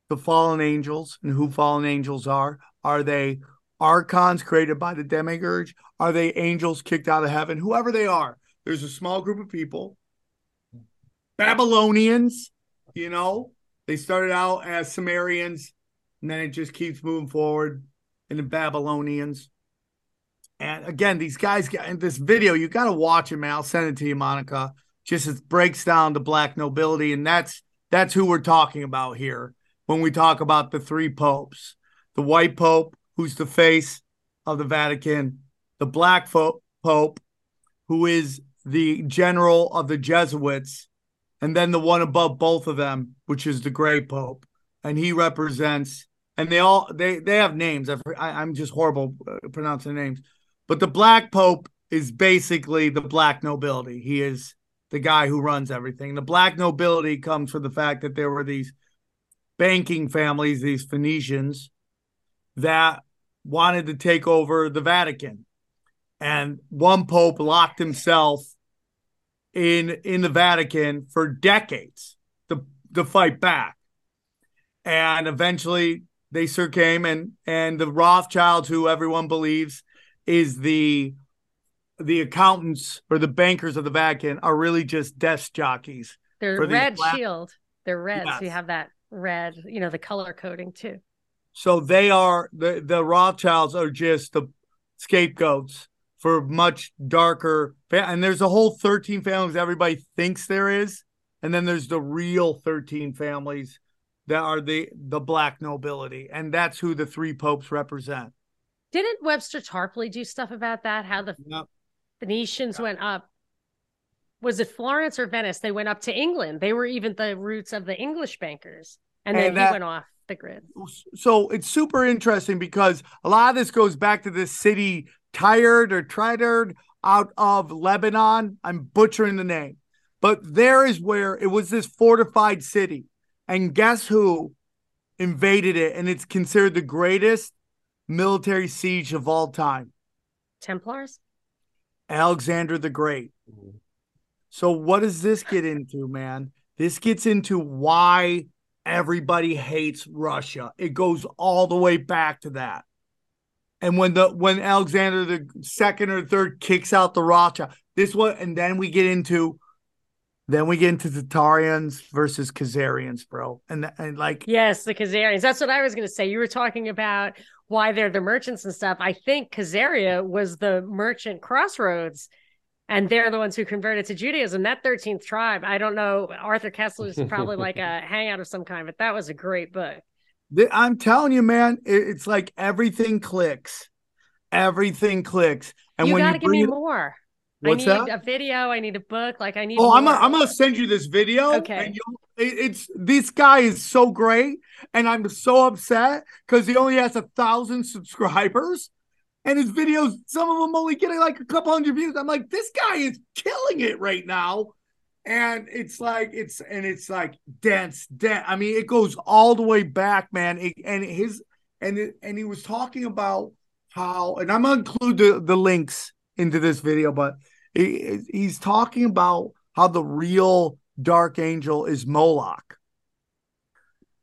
the fallen angels and who fallen angels are. Are they archons created by the demiurge? Are they angels kicked out of heaven? Whoever they are, there's a small group of people. Babylonians, you know, they started out as Sumerians, and then it just keeps moving forward into Babylonians. And again, these guys got in this video, you got to watch it, man. I'll send it to you, Monica. Just it breaks down the black nobility, and that's that's who we're talking about here when we talk about the three popes the white pope, who's the face of the Vatican, the black pope, who is the general of the Jesuits, and then the one above both of them, which is the gray pope. And he represents, and they all they they have names. I, I'm just horrible uh, pronouncing names, but the black pope is basically the black nobility. He is the guy who runs everything. The black nobility comes from the fact that there were these banking families, these Phoenicians, that wanted to take over the Vatican. And one pope locked himself in in the Vatican for decades to to fight back. And eventually they succumbed and and the Rothschilds, who everyone believes is the the accountants or the bankers of the Vatican, are really just desk jockeys.
They're red
black-
shield. They're red. So you have that red, you know, the color coding too.
So they are the the Rothschilds are just the scapegoats for much darker and there's a whole 13 families everybody thinks there is and then there's the real 13 families that are the the black nobility and that's who the three popes represent.
Didn't Webster Tarpley do stuff about that? How the
Yep.
Venetians went up. Was it Florence or Venice? They went up to England. They were even the roots of the English bankers. And then
And
he went off the grid.
so it's super interesting because a lot of this goes back to this city tired or tired out of Lebanon. I'm butchering the name, but there is where it was this fortified city, and guess who invaded it? And it's considered the greatest military siege of all time.
Templars?
Alexander the Great. Mm-hmm. So what does this get into, man? This gets into why everybody hates Russia. It goes all the way back to that. And when the when Alexander the second or third kicks out the Rothschild, this one, and then we get into then we get into Tartarians versus Khazarians, bro. And and like
Yes, the Khazarians. That's what I was to say. You were talking about why they're the merchants and stuff. I think Khazaria was the merchant crossroads, and they're the ones who converted to Judaism. That 13th tribe, I don't know. Arthur Koestler is probably like a hangout of some kind, but that was a great book.
I'm telling you, man, it's like everything clicks. Everything clicks. And
you
when
got
you
to give
bring
me
it-
more.
What's
I need
that?
a video. I need a book. Like I need.
Oh, I'm
more.
gonna, I'm gonna send you this video.
Okay.
And you'll, it, it's this guy is so great, and I'm so upset because he only has a thousand subscribers, and his videos, some of them only getting like a couple hundred views. I'm like, this guy is killing it right now, and it's like it's and it's like dense, dense. I mean, it goes all the way back, man. It, and his and it, and he was talking about how, and I'm gonna include the the links into this video, but he, he's talking about how the real dark angel is Moloch.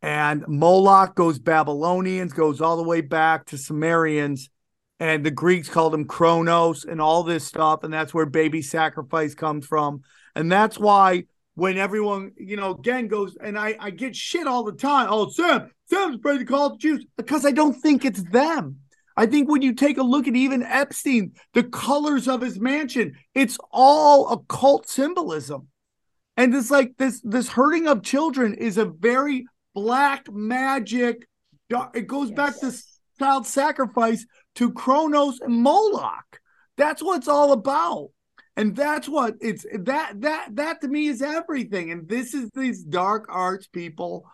And Moloch goes Babylonians, goes all the way back to Sumerians, and the Greeks called him Kronos and all this stuff. And that's where baby sacrifice comes from. And that's why when everyone, you know, again goes, and I, I get shit all the time. Oh, Sam, Sam's afraid to call it Jews because I don't think it's them. I think when you take a look at even Epstein, the colors of his mansion, it's all occult symbolism. And it's like this this hurting of children is a very black magic. It goes back to child sacrifice to Kronos and Moloch. That's what it's all about. And that's what it's that that that to me is everything. And this is these dark arts people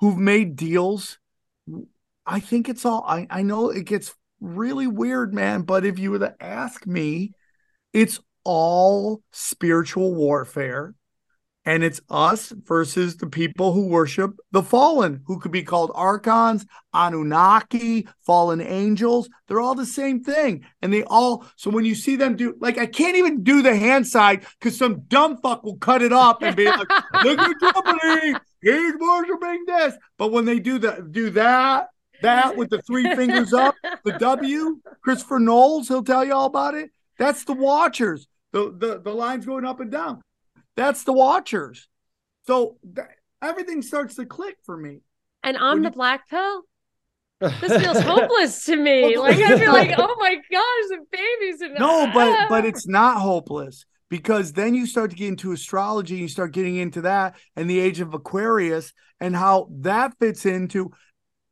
who've made deals. I think it's all I, I know it gets really weird, man. But if you were to ask me, it's all spiritual warfare and it's us versus the people who worship the fallen, who could be called archons, Anunnaki, fallen angels. They're all the same thing. And they all, so when you see them do, like, I can't even do the hand side because some dumb fuck will cut it off and be like, look at Germany, he's worshiping this. But when they do the, do that, that with the three fingers up, the W, Christopher Knowles, he'll tell you all about it. That's the watchers. The, the, the lines going up and down. That's the watchers. So th- everything starts to click for me.
And I'm the black pill. This feels hopeless to me. Like I feel like, oh my gosh, the babies. And,
no, but but it's not hopeless because then you start to get into astrology and you start getting into that and the age of Aquarius and how that fits into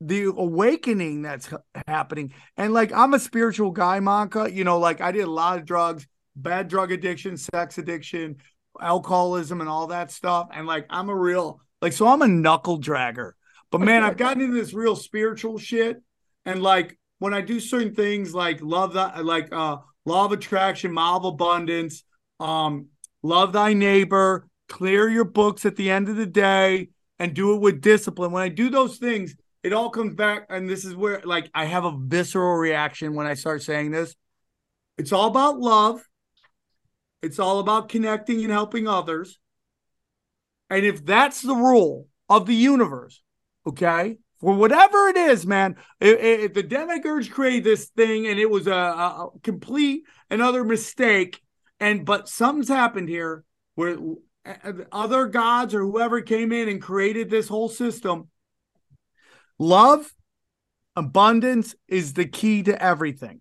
the awakening that's happening. And like I'm a spiritual guy, Monka. You know, like I did a lot of drugs, bad drug addiction, sex addiction, alcoholism and all that stuff. And like, I'm a real, like, so I'm a knuckle dragger. But man, I've gotten into this real spiritual shit. And like, when I do certain things like love that, like, uh, law of attraction, of abundance, um, love thy neighbor, clear your books at the end of the day, and do it with discipline. When I do those things, it all comes back. And this is where, like, I have a visceral reaction when I start saying this. It's all about love it's all about connecting and helping others. And if that's the rule of the universe, okay, for whatever it is, man, if, if the demiurge created this thing and it was a, a complete another mistake, and but something's happened here where other gods or whoever came in and created this whole system, love, abundance is the key to everything.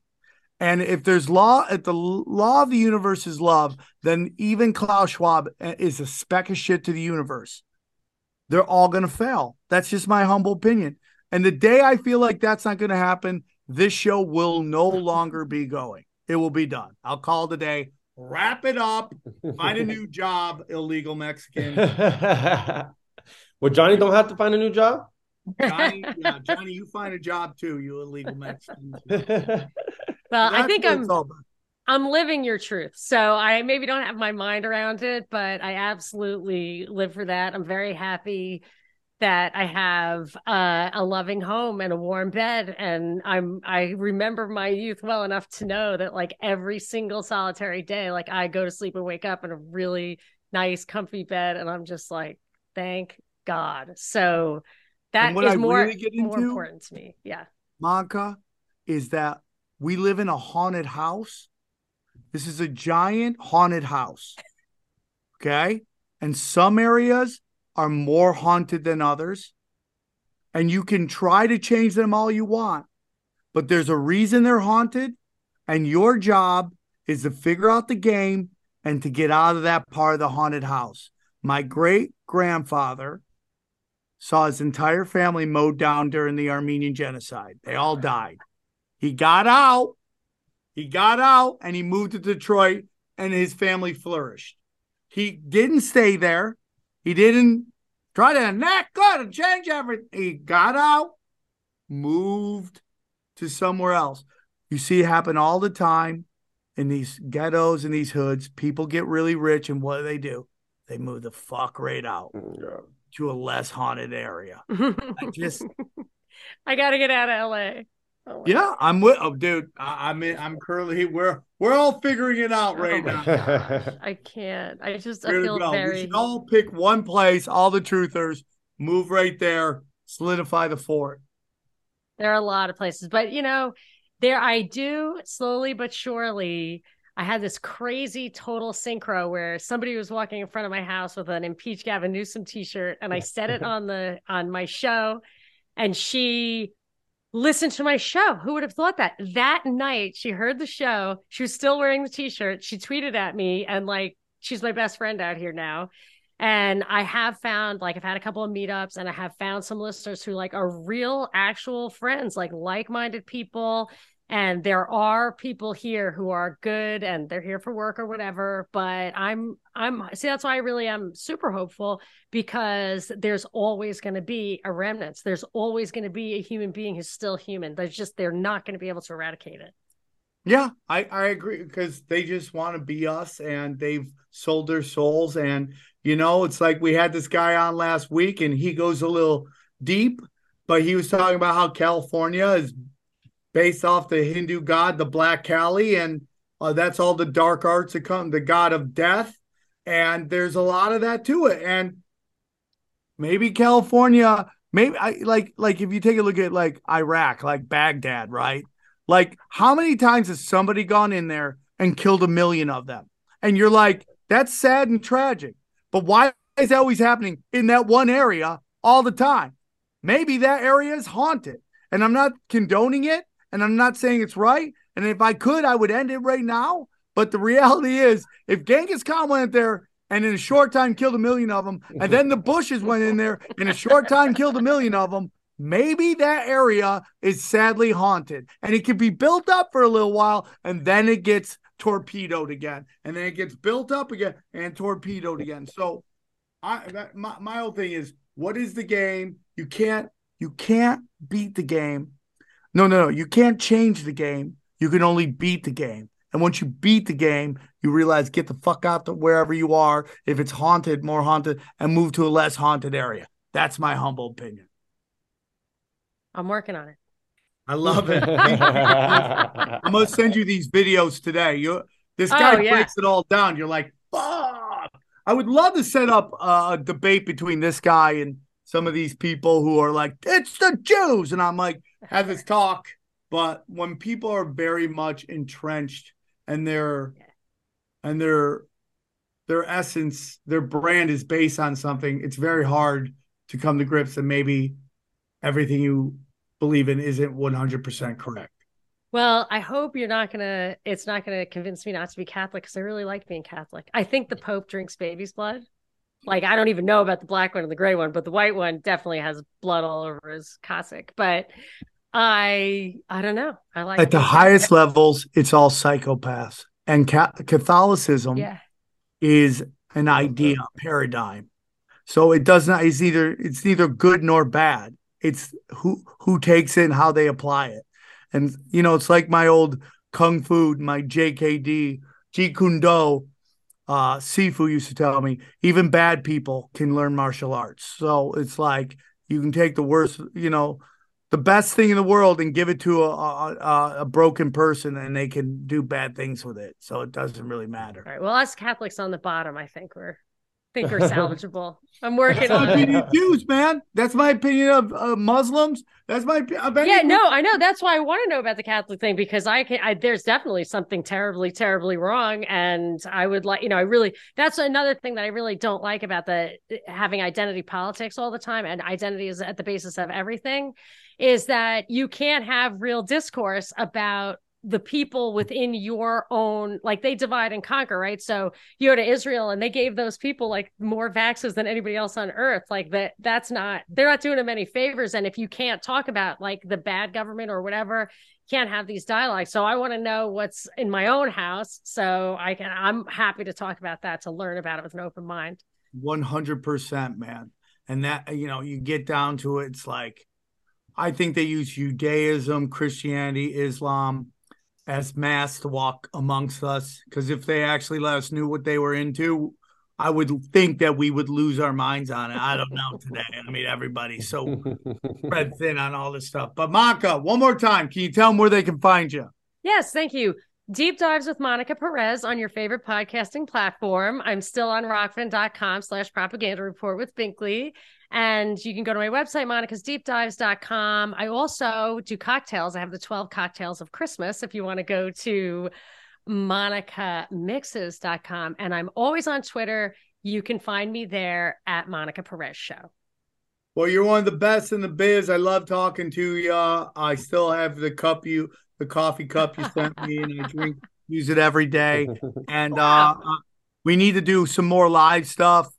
And if there's law, if the law of the universe is love, then even Klaus Schwab is a speck of shit to the universe. They're all going to fail. That's just my humble opinion. And the day I feel like that's not going to happen, this show will no longer be going. It will be done. I'll call today. wrap it up, find a new job, illegal Mexican.
well, Johnny don't have to find a new job.
Johnny, yeah, Johnny, you find a job too, you illegal Mexican.
Well, I think I'm I'm living your truth. So I maybe don't have my mind around it, but I absolutely live for that. I'm very happy that I have uh, a loving home and a warm bed and I'm I remember my youth well enough to know that like every single solitary day like I go to sleep and wake up in a really nice comfy bed and I'm just like thank God. So that is more, really more important to me. Yeah.
Monka is that we live in a haunted house. This is a giant haunted house. Okay. And some areas are more haunted than others. And you can try to change them all you want, but there's a reason they're haunted. And your job is to figure out the game and to get out of that part of the haunted house. My great grandfather saw his entire family mowed down during the Armenian genocide. They all died. He got out. He got out and he moved to Detroit and his family flourished. He didn't stay there. He didn't try to not good and change everything. He got out, moved to somewhere else. You see it happen all the time in these ghettos and these hoods. People get really rich, and what do they do? They move the fuck right out mm, yeah. to a less haunted area. I just
I gotta get out of LA.
Oh, yeah, I'm with. Oh, dude, I, am in, I'm currently we're we're all figuring it out oh, right oh
now. I can't. I just I feel very. We
should all pick one place. All the truthers move right there. Solidify the fort.
There are a lot of places, but you know, there I do slowly but surely. I had this crazy total synchro where somebody was walking in front of my house with an impeach Gavin Newsom t-shirt, and I said it on the on my show, and she listen to my show. Who would have thought that? That night, she heard the show. She was still wearing the t-shirt. She tweeted at me and like, she's my best friend out here now. And I have found like I've had a couple of meetups and I have found some listeners who like are real actual friends, like like-minded people. And there are people here who are good and they're here for work or whatever. But I'm I'm see that's why I really am super hopeful because there's always going to be a remnants. There's always going to be a human being who's still human. There's just they're not going to be able to eradicate it.
Yeah, I, I agree because they just want to be us and they've sold their souls. And, you know, it's like we had this guy on last week and he goes a little deep, but he was talking about how California is based off the Hindu god, the Black Kali, and uh, that's all the dark arts that come, the god of death. And there's a lot of that to it. And maybe California, maybe I like, like if you take a look at like Iraq, like Baghdad, right? Like, how many times has somebody gone in there and killed a million of them? And you're like, that's sad and tragic. But why is that always happening in that one area all the time? Maybe that area is haunted. And I'm not condoning it. And I'm not saying it's right. And if I could, I would end it right now. But the reality is, if Genghis Khan went there and in a short time killed a million of them, and then the Bushes went in there in a short time killed a million of them, maybe that area is sadly haunted and it can be built up for a little while and then it gets torpedoed again and then it gets built up again and torpedoed again so i that, my, my whole thing is what is the game you can't you can't beat the game no no no you can't change the game you can only beat the game and once you beat the game you realize get the fuck out to wherever you are if it's haunted more haunted and move to a less haunted area that's my humble opinion
I'm working on it.
I love it. I'm gonna send you these videos today. You this oh, guy
Oh, yeah.
breaks it all down. You're like, fuck. I would love to set up a debate between this guy and some of these people who are like, it's the Jews. And I'm like, have this talk. But when people are very much entrenched and their and their their essence, their brand is based on something, it's very hard to come to grips that maybe everything you believe in isn't 100% correct.
Well, I hope you're not gonna. It's not gonna convince me not to be Catholic because I really like being Catholic. I think the Pope drinks baby's blood. Like I don't even know about the black one and the gray one, but the white one definitely has blood all over his cassock. But I, I don't know. I like
At the highest levels, it's all psychopaths. And Ca- Catholicism
Yeah.
is an idea, a paradigm. So it does not, it's either, it's neither good nor bad. It's who, who takes it and how they apply it. And, you know, it's like my old Kung Fu, my JKD, Jeet Kune Do, uh, Sifu used to tell me, even bad people can learn martial arts. So it's like you can take the worst, you know, the best thing in the world and give it to a, a, a- broken person and they can do bad things with it. So it doesn't really matter.
All right. Well, us Catholics on the bottom, I think we're think we're salvageable. I'm working
That's my
on
opinion
it.
of Jews, man. That's my opinion of uh, Muslims. That's my opi- of
Yeah, no, I know. That's why I want to know about the Catholic thing because I can. I, there's definitely something terribly, terribly wrong, and I would like, you know, I really. That's another thing that I really don't like about the having identity politics all the time, and identity is at the basis of everything. Is that you can't have real discourse about the people within your own like they divide and conquer right? So you go to israel and they gave those people like more vaxes than anybody else on earth. Like that that's not they're not doing them any favors. And if you can't talk about like the bad government or whatever can't have these dialogues. So i want to know what's in my own house. So i can i'm happy to talk about that to learn about it with an open mind.
100% man. And that you know you get down to it it's like i think they use judaism christianity islam as masks to walk amongst us because if they actually let us knew what they were into i would think that we would lose our minds on it i don't know today i mean everybody's so spread thin on all this stuff but monica one more time can you tell them where they can find you
Yes, thank you. Deep dives with Monica Perez on your favorite podcasting platform. I'm still on rokfin.com slash propaganda report with Binkley. And you can go to my website, monicasdeepdives.com. I also do cocktails. I have the 12 cocktails of Christmas if you want to go to monicamixes.com. And I'm always on Twitter. You can find me there at Monica Perez Show.
Well, you're one of the best in the biz. I love talking to you. I still have the cup you, the coffee cup you sent me, and I drink, use it every day. And uh, uh, we need to do some more live stuff.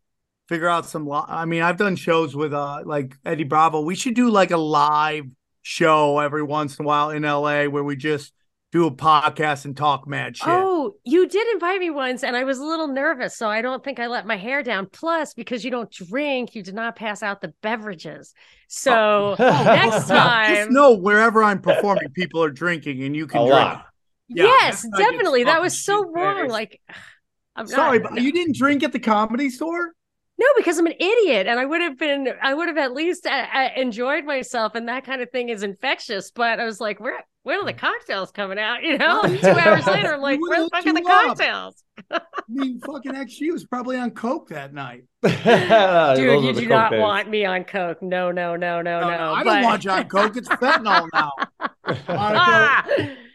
Figure out some. Li- I mean, I've done shows with uh like Eddie Bravo. We should do like a live show every once in a while in LA where we just do a podcast and talk mad shit.
Oh, you did invite me once, and I was a little nervous, so I don't think I let my hair down. Plus, because you don't drink, you did not pass out the beverages. So next time,
Just know wherever I'm performing, people are drinking, and you can
A
drink.
lot.
Yeah,
yes,
that's not just
definitely. That was so
shit,
wrong. Like, I'm
Sorry,
not,
but you didn't drink at the comedy store.
No, because I'm an idiot, and I would have been, I would have at least uh, uh, enjoyed myself, and that kind of thing is infectious. But I was like, where, when are the cocktails coming out? You know, two hours later, I'm like,
You
where the fuck are the
up.
cocktails?
I mean, fucking XG was probably on coke that night.
Dude, you do not want me on coke. No, no, no, no, no.
no I
but-
don't want you on coke. It's fentanyl now. Monica,
Ah!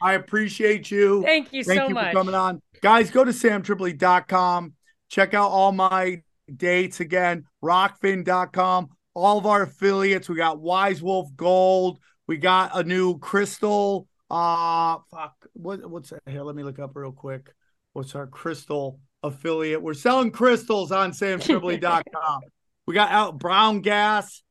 I appreciate you.
Thank you
Thank
so
you
much.
for coming on. Guys, go to samtripoli.com. Check out all my dates again. Rokfin.com. All of our affiliates. We got Wise Wolf Gold. We got a new crystal. Uh fuck. What what's that? Here, let me look up real quick. What's our crystal affiliate? We're selling crystals on samtripoli.com. we got out brown gas.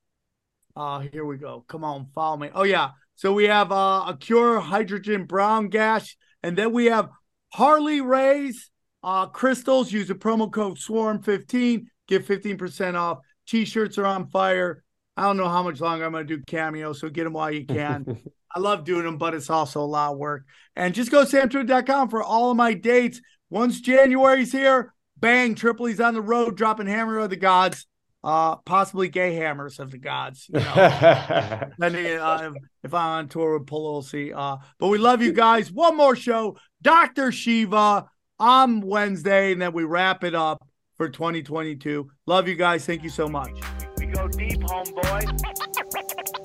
Uh here we go. Come on, follow me. Oh yeah. So we have uh, a Cure Hydrogen Brown Gas, and then we have Harley Rays uh, crystals. Use the promo code Swarm15, get 15% off. T-shirts are on fire. I don't know how much longer I'm going to do cameo, so get them while you can. I love doing them, but it's also a lot of work. And just go to samtrip.com for all of my dates. Once January's here, bang, Tripoli's on the road, dropping Hammer of the Gods, uh, possibly gay hammers of the gods. You know, depending uh, if, if I'm on tour with Pelosi. Uh, but we love you guys. One more show, Dr. Shiva on Wednesday, and then we wrap it up for 2022. Love you guys. Thank you so much.
We go deep, homeboy.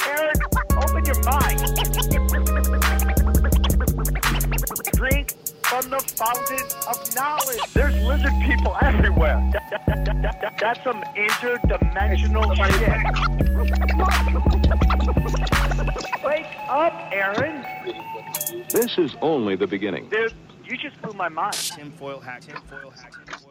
Aaron, open your mind. Drink from the fountain of knowledge. There's lizard people everywhere. That- that- that- that- that- that's some interdimensional shit. Wake up, Aaron.
This is only the beginning.
Dude, you just blew my mind.
Tinfoil hat, tinfoil hat.